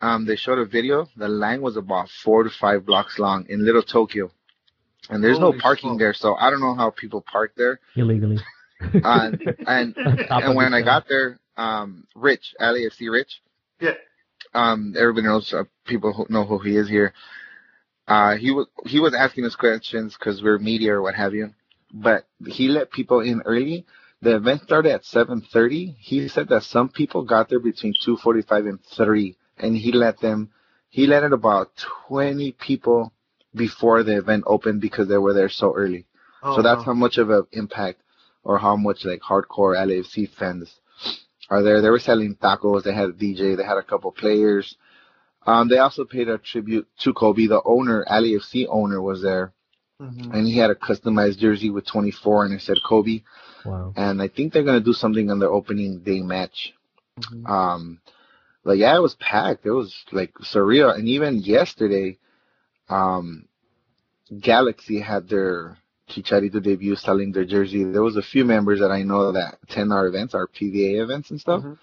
um, they showed a video. The line was about four to five blocks long in Little Tokyo, and there's Holy no parking smoke. there, so I don't know how people park there. Illegally. Uh, and Top [laughs] and when I got there, um, Rich, LAFC Rich, Yeah. um, everybody knows uh, people who know who he is here. Uh, he was he was asking us questions because we're media or what have you, but he let people in early. The event started at 7:30. He said that some people got there between 2:45 and 3, and he let them. He let in about 20 people before the event opened because they were there so early. Oh, so that's wow. how much of an impact or how much like hardcore LAFC fans are there. They were selling tacos. They had a DJ. They had a couple players. Um, they also paid a tribute to Kobe. The owner, LAFC owner, was there, Mhm. and he had a customized jersey with 24, and it said Kobe. Wow. And I think they're gonna do something on their opening day match. Mhm. Um, but yeah, it was packed. It was like surreal. And even yesterday, um, Galaxy had their Chicharito debut selling their jersey. There was a few members that I know that attend our events, our PVA events and stuff. Mhm.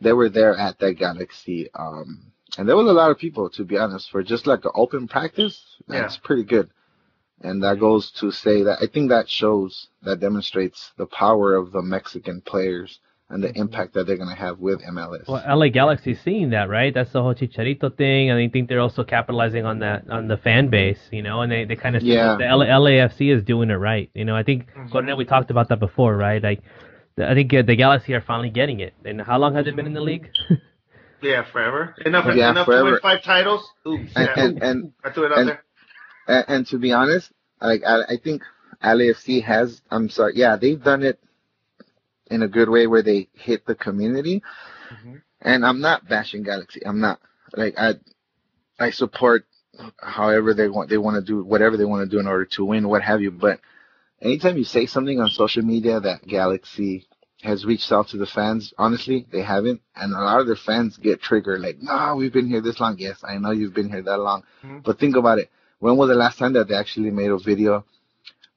They were there at that Galaxy. Um, and there was a lot of people, to be honest, for just like an open practice. That's pretty good. And that goes to say that I think that shows, that demonstrates the power of the Mexican players and the Mhm. impact that they're going to have with MLS. Well, LA Galaxy's seeing that, right? That's the whole Chicharito thing, and I think they're also capitalizing on that on the fan base, you know, and they, they kind of Yeah. the LA, LAFC is doing it right. You know, I think Mhm. Coronel, we talked about that before, right? Like, I think uh, the Galaxy are finally getting it. And how long has it been in the league? Yeah, forever. Enough, Yeah, enough to win five titles. Ooh, And, yeah. and, and, I threw it out and- there. And, and to be honest, like I, I think LAFC has. I'm sorry. Yeah, they've done it in a good way where they hit the community. Mhm. And I'm not bashing Galaxy. I'm not like I. I support however they want. They want to do whatever they want to do in order to win, what have you. But anytime you say something on social media that Galaxy has reached out to the fans, honestly, they haven't. And a lot of their fans get triggered, like, "No, we've been here this long." Yes, I know you've been here that long, Mhm. but think about it. When was the last time that they actually made a video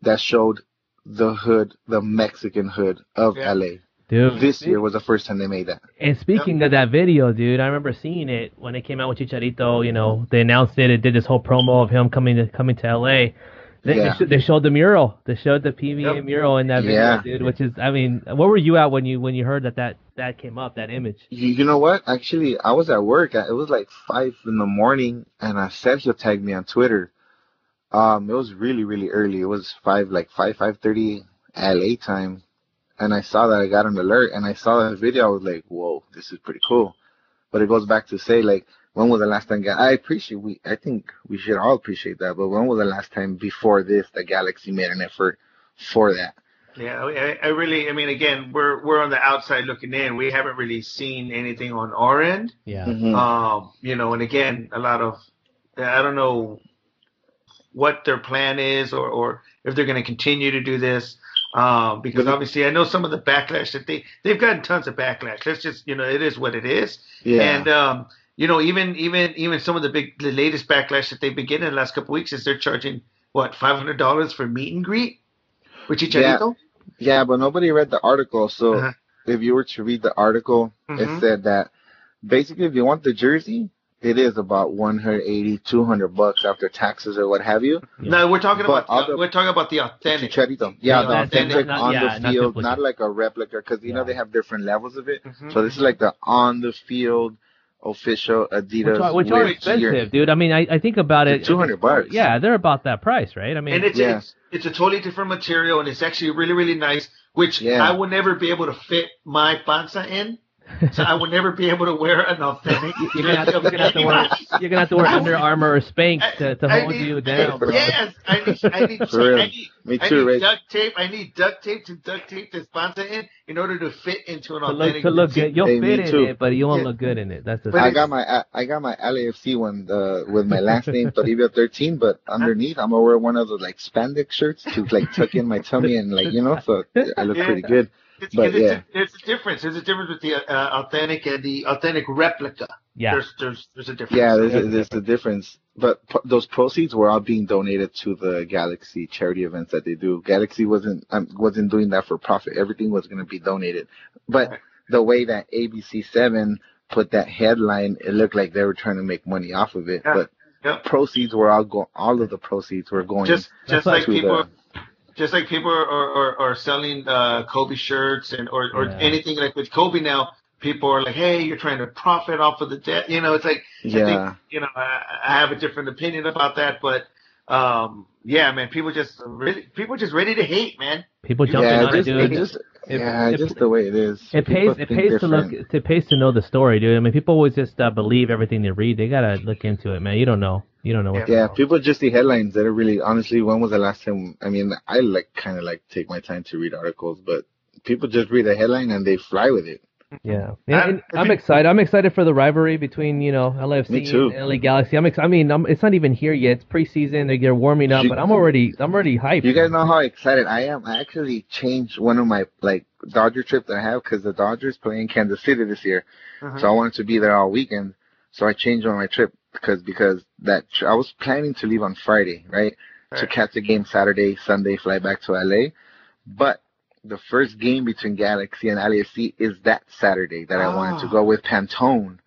that showed the hood, the Mexican hood of Yeah. LA? Dude. This year was the first time they made that. And speaking of that video, dude, I remember seeing it when it came out with Chicharito. You know, they announced it. It did this whole promo of him coming to coming to LA. They, Yeah. they, they showed the mural. They showed the PVA Yep. mural in that video, Yeah. dude. Which is, I mean, where were you at when you when you heard that that that came up, that image? You, you know what? Actually, I was at work. It was like five in the morning, and uh, Sergio tagged me on Twitter. Um, it was really, really early. It was five, like five, five thirty LA time, and I saw that I got an alert, and I saw that video. I was like, "Whoa, this is pretty cool." But it goes back to say, like, when was the last time? I appreciate we. I think we should all appreciate that. But when was the last time before this that Galaxy made an effort for that? Yeah, I, I really, I mean, again, we're we're on the outside looking in. We haven't really seen anything on our end. Yeah. Mhm. Um, you know, and again, a lot of, I don't know what their plan is or, or if they're going to continue to do this. Um, because But- obviously I know some of the backlash that they, they've gotten tons of backlash. Let's just, you know, it is what it is. yeah. And, um, you know, even, even, even some of the big, the latest backlash that they've been getting in the last couple weeks is they're charging what, $500 for meet and greet with Chicharito? Yeah, but nobody read the article. So Uh-huh. if you were to read the article, Mhm. it said that basically if you want the jersey, it is about 180, 200 bucks after taxes or what have you. Yeah. No, we're talking but about the, we're talking about the authentic. Chicharito. Yeah, the authentic, not, on yeah, the field, not, not, like a replica, because you yeah. know they have different levels of it. Mm-hmm. So this is like the on the field official Adidas, which are, which are expensive, your, dude. I mean, I, I think about it. Two hundred bucks. Yeah, they're about that price, right? I mean, and it's, yeah. it's it's a totally different material, and it's actually really really nice, which yeah. I would never be able to fit my panza in so I would never be able to wear an authentic. You're gonna have to, you're gonna have to wear, [laughs] you're gonna have to wear Under Armour or Spanx to, to hold need, you down, bro. Yes, I need, I need, I need, [laughs] Me too, I need duct tape. I need duct tape to duct tape this sponsor in in order to fit into an to authentic. Look, to look good, you'll hey, fit in too. it, but you won't yeah. look good in it. That's the. Thing. I got my I got my LAFC one uh, with my last [laughs] name Toribio 13, but underneath I'm gonna wear one of those like spandex shirts to like tuck in my tummy and like you know so I look yeah. pretty good. It's, but, yeah. A, there's a difference. There's a difference with the uh, authentic and the authentic replica. Yeah. There's there's there's a difference. Yeah, there's a, there's a difference. But p- those proceeds were all being donated to the Galaxy charity events that they do. Galaxy wasn't um, wasn't doing that for profit. Everything was going to be donated. But right. the way that ABC Seven put that headline, it looked like they were trying to make money off of it. Yeah. But Yep. proceeds were all go all of the proceeds were going just just like people the, just like people are, are, are selling uh, Kobe shirts and or, or yeah. anything like with Kobe now, people are like, hey, you're trying to profit off of the debt. You know, it's like, yeah. I think, you know, I, I have a different opinion about that, but um, yeah, man, people just really, people just ready to hate, man. People jumping yeah, on just, it, dude. It just, it, yeah, it, just the way it is. It people pays. It pays different. to look. It pays to know the story, dude. I mean, people always just uh, believe everything they read. They gotta look into it, man. You don't know. You don't know what. Yeah, people just see headlines that are really. Honestly, when was the last time? I mean, I like kind of like take my time to read articles, but people just read a headline and they fly with it. Yeah, yeah I'm excited. I'm excited for the rivalry between you know LFC and LA Galaxy. I'm ex- I mean, I'm, it's not even here yet. It's preseason. They're, they're warming up, you, but I'm already I'm already hyped. You guys know how excited I am. I actually changed one of my like Dodger trips that I have because the Dodgers play in Kansas City this year, uh-huh. so I wanted to be there all weekend. So I changed on my trip because because that I was planning to leave on Friday, right, right. to catch the game Saturday, Sunday, fly back to LA, but the first game between Galaxy and LAFC is that Saturday that oh. I wanted to go with Pantone.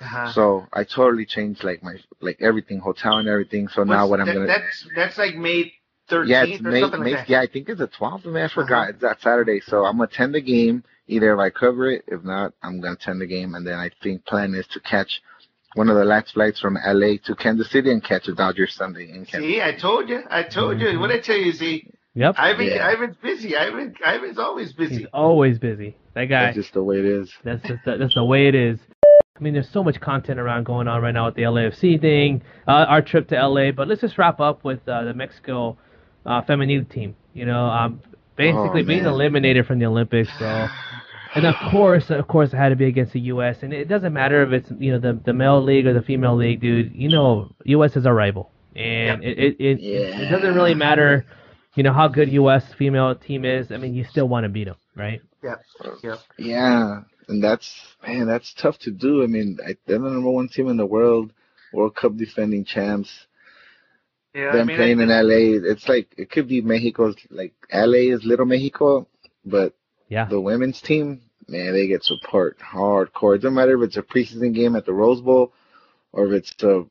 Uh-huh. So I totally changed like my like everything, hotel and everything. So What's, now what I'm gonna that's that's like May 13th yeah, it's May, May like yeah, I think it's the 12th. Man, I forgot. Uh-huh. It's that Saturday. So I'm gonna attend the game. Either if I cover it, if not, I'm gonna attend the game, and then I think plan is to catch one of the last flights from LA to Kansas City and catch a Dodgers Sunday in Kansas. See, I told you. I told mm-hmm. you. What I tell you, Z. Yep. Ivan, yeah. Ivan's busy. Ivan, Ivan's always busy. He's always busy. That guy. That's just the way it is. That's just the, that's the way it is. I mean, there's so much content around going on right now with the LAFC thing, uh, our trip to LA. But let's just wrap up with uh, the Mexico uh, feminine team. You know, um, basically oh, being eliminated from the Olympics, bro. And of course, of course, it had to be against the U.S. And it doesn't matter if it's you know the the male league or the female league, dude. You know, U.S. is our rival, and it it it, yeah. it doesn't really matter you know how good U.S. female team is. I mean, you still want to beat them, right? Yeah, yeah, yeah. And that's man, that's tough to do. I mean, they're the number one team in the world, World Cup defending champs. Yeah, them I mean, playing in LA, it's like it could be Mexico's like LA is little Mexico, but yeah, the women's team, man, they get support hardcore. It doesn't matter if it's a preseason game at the Rose Bowl or if it's a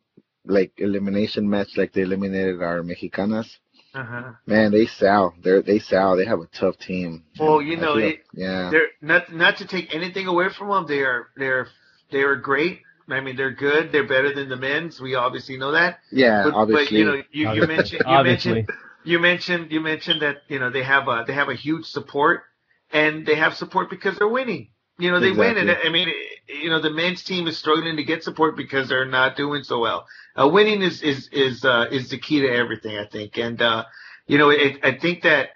like elimination match like they eliminated our Mexicanas. Uh-huh. Man, they sell. They they sell. They have a tough team. Well, you know, feel, it, yeah. They're not not to take anything away from them. They are they're they are great. I mean, they're good. They're better than the men's. We obviously know that. Yeah, but, obviously. But you know, you, you mentioned you mentioned you mentioned you mentioned that you know they have a they have a huge support, and they have support because they're winning. You know, they exactly. win, and I mean, you know, the men's team is struggling to get support because they're not doing so well. Uh, winning is is is uh, is the key to everything, I think. And uh, you know, it, I think that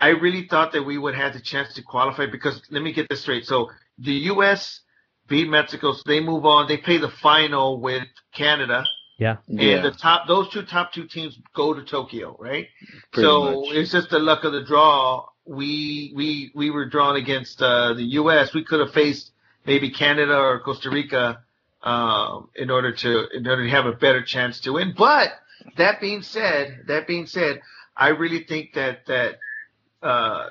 I really thought that we would have the chance to qualify because let me get this straight. So the U.S. beat Mexico, so they move on. They play the final with Canada. Yeah. And yeah. the top, those two top two teams go to Tokyo, right? Pretty so much. it's just the luck of the draw we we we were drawn against uh, the U.S. We could have faced maybe Canada or Costa Rica um, in order to in order to have a better chance to win. But that being said, that being said, I really think that that uh,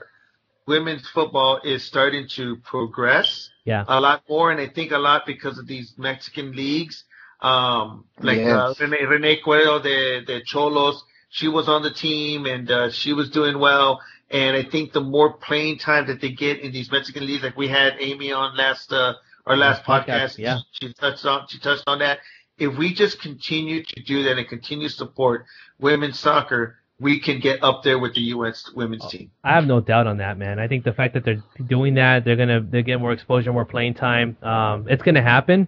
women's football is starting to progress yeah. a lot more, and I think a lot because of these Mexican leagues. Um, like yes. uh, Rene, Renae Cuéllar de, de Xolos, she was on the team and uh, she was doing well. And I think the more playing time that they get in these Mexican leagues, like we had Amy on last uh, our last, podcast, podcast, yeah, she, touched on she touched on that. If we just continue to do that and continue to support women's soccer, we can get up there with the U.S. women's oh, team. I have no doubt on that, man. I think the fact that they're doing that, they're gonna they get more exposure, more playing time. Um, it's gonna happen.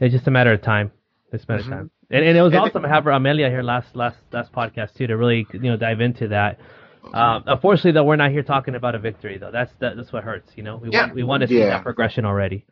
It's just a matter of time. It's a matter mm-hmm. of time. And, and it was and awesome to have Amelia here last last last podcast too to really you know dive into that. Um, unfortunately, though, we're not here talking about a victory though. That's that, that's what hurts. You know, we yeah. want we want to see yeah. that progression already.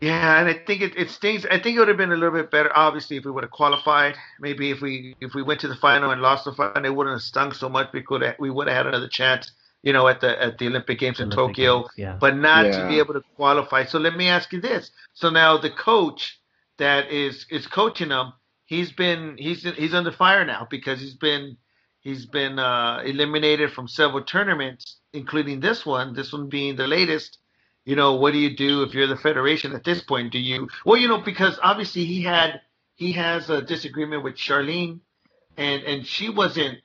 Yeah, and I think it, it stings. I think it would have been a little bit better, obviously, if we would have qualified. Maybe if we if we went to the final and lost the final, it wouldn't have stung so much. We could have, we would have had another chance, you know, at the at the Olympic Games Olympic in Tokyo. Games, yeah. But not yeah. to be able to qualify. So let me ask you this: So now the coach that is is coaching them, he's been he's he's under fire now because he's been he's been uh, eliminated from several tournaments, including this one. This one being the latest you know, what do you do if you're the federation at this point? Do you well, you know, because obviously he had he has a disagreement with Charlyn, and and she wasn't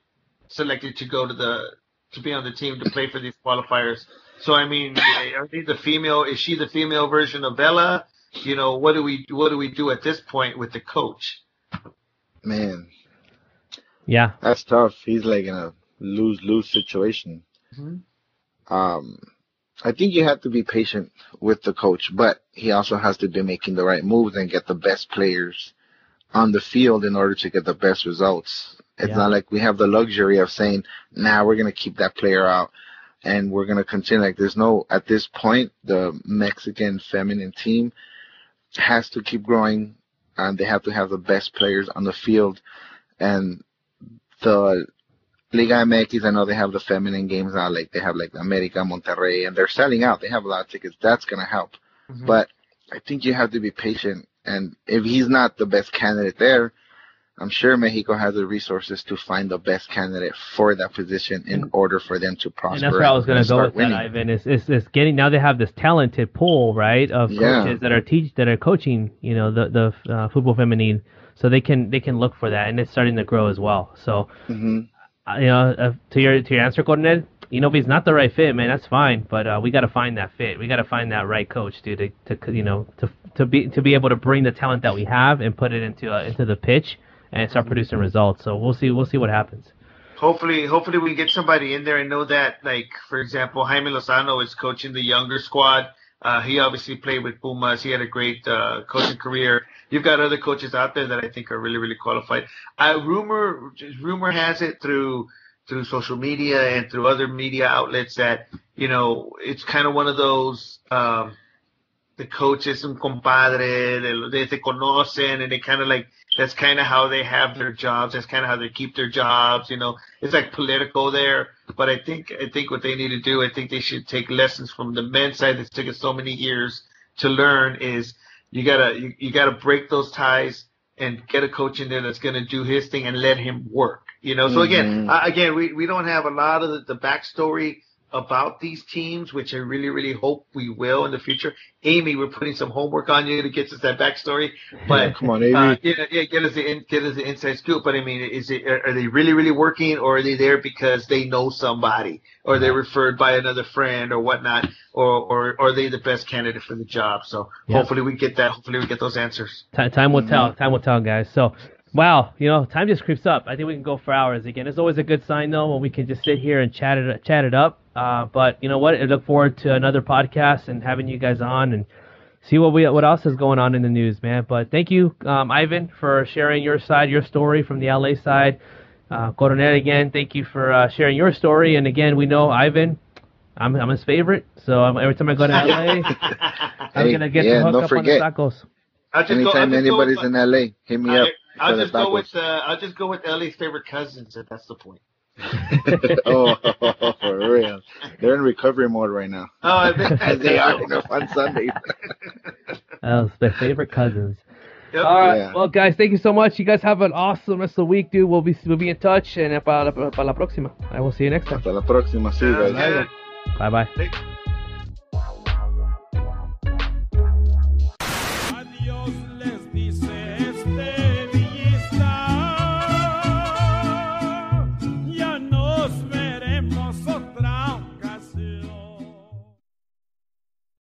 selected to go to the to be on the team to play for these qualifiers. So I mean, are they the female? Is she the female version of Vela? You know, what do we what do we do at this point with the coach? Man, yeah, that's tough. He's like in a lose lose situation. Mm-hmm. Um I think you have to be patient with the coach, but he also has to be making the right moves and get the best players on the field in order to get the best results. It's yeah. not like we have the luxury of saying, "Nah, we're gonna keep that player out." And we're gonna continue. Like, there's no at this point, the Mexican feminine team has to keep growing, and they have to have the best players on the field. And the Liga MX, I know they have the feminine games now, like they have like America, Monterrey, and they're selling out. They have a lot of tickets. That's gonna help. Mm-hmm. But I think you have to be patient. And if he's not the best candidate there, I'm sure Mexico has the resources to find the best candidate for that position in order for them to prosper. And that's where I was going to go with winning. that, Ivan. Is, is is getting now they have this talented pool, right, of yeah. coaches that are teach that are coaching, you know, the the uh, football feminine, so they can they can look for that, and it's starting to grow as well. So mm-hmm you know, uh, to your to your answer, Coronel, you know, if he's not the right fit, man, that's fine. But uh, we got to find that fit. We got to find that right coach, dude, to, to you know to to be to be able to bring the talent that we have and put it into uh, into the pitch and start producing results. So we'll see we'll see what happens. Hopefully, hopefully we get somebody in there and know that, like for example, Jaime Lozano is coaching the younger squad. Uh, he obviously played with Pumas. He had a great uh, coaching career. You've got other coaches out there that I think are really, really qualified. I rumor rumor has it through through social media and through other media outlets that you know it's kind of one of those um, the coach is un compadre, they, they conocen, and they kind of like that's kind of how they have their jobs. That's kind of how they keep their jobs. You know, it's like political there. But I think I think what they need to do, I think they should take lessons from the men's side that's taken so many years to learn. Is you gotta you, you gotta break those ties and get a coach in there that's gonna do his thing and let him work. You know, so again, mm-hmm. uh, again, we, we don't have a lot of the, the backstory about these teams, which I really, really hope we will in the future. Amy, we're putting some homework on you to get us that backstory. But come on, Amy, uh, get, yeah, get us the in, get us the inside scoop. But I mean, is it are they really, really working, or are they there because they know somebody, or they're referred by another friend, or whatnot, or or, or are they the best candidate for the job? So yeah. hopefully we get that. Hopefully we get those answers. T- time will tell. Time will tell, guys. So Wow, you know, time just creeps up. I think we can go for hours again. It's always a good sign though when we can just sit here and chat it chat it up. Uh, but you know what? I look forward to another podcast and having you guys on and see what we what else is going on in the news, man. But thank you, um, Ivan, for sharing your side, your story from the LA side. Uh, Coronel, again, thank you for uh, sharing your story. And again, we know Ivan. I'm I'm his favorite, so every time I go to LA, [laughs] I'm gonna get yeah, the hook up forget. on the tacos. Anytime go, anybody's in LA, hit me I, up. I'll just go with uh, I'll just go with LA's favorite cousins, if that's the point. Oh, [laughs] for real. They're in recovery mode right now. Oh, [laughs] as they are you know, on Sundays. [laughs] oh, their favorite cousins. Yep. All right, yeah. well, guys, thank you so much. You guys have an awesome rest of the week, dude. We'll be we'll be in touch, and para, para la próxima. I will see you next time. Hasta la próxima, sí, guys. Bye bye.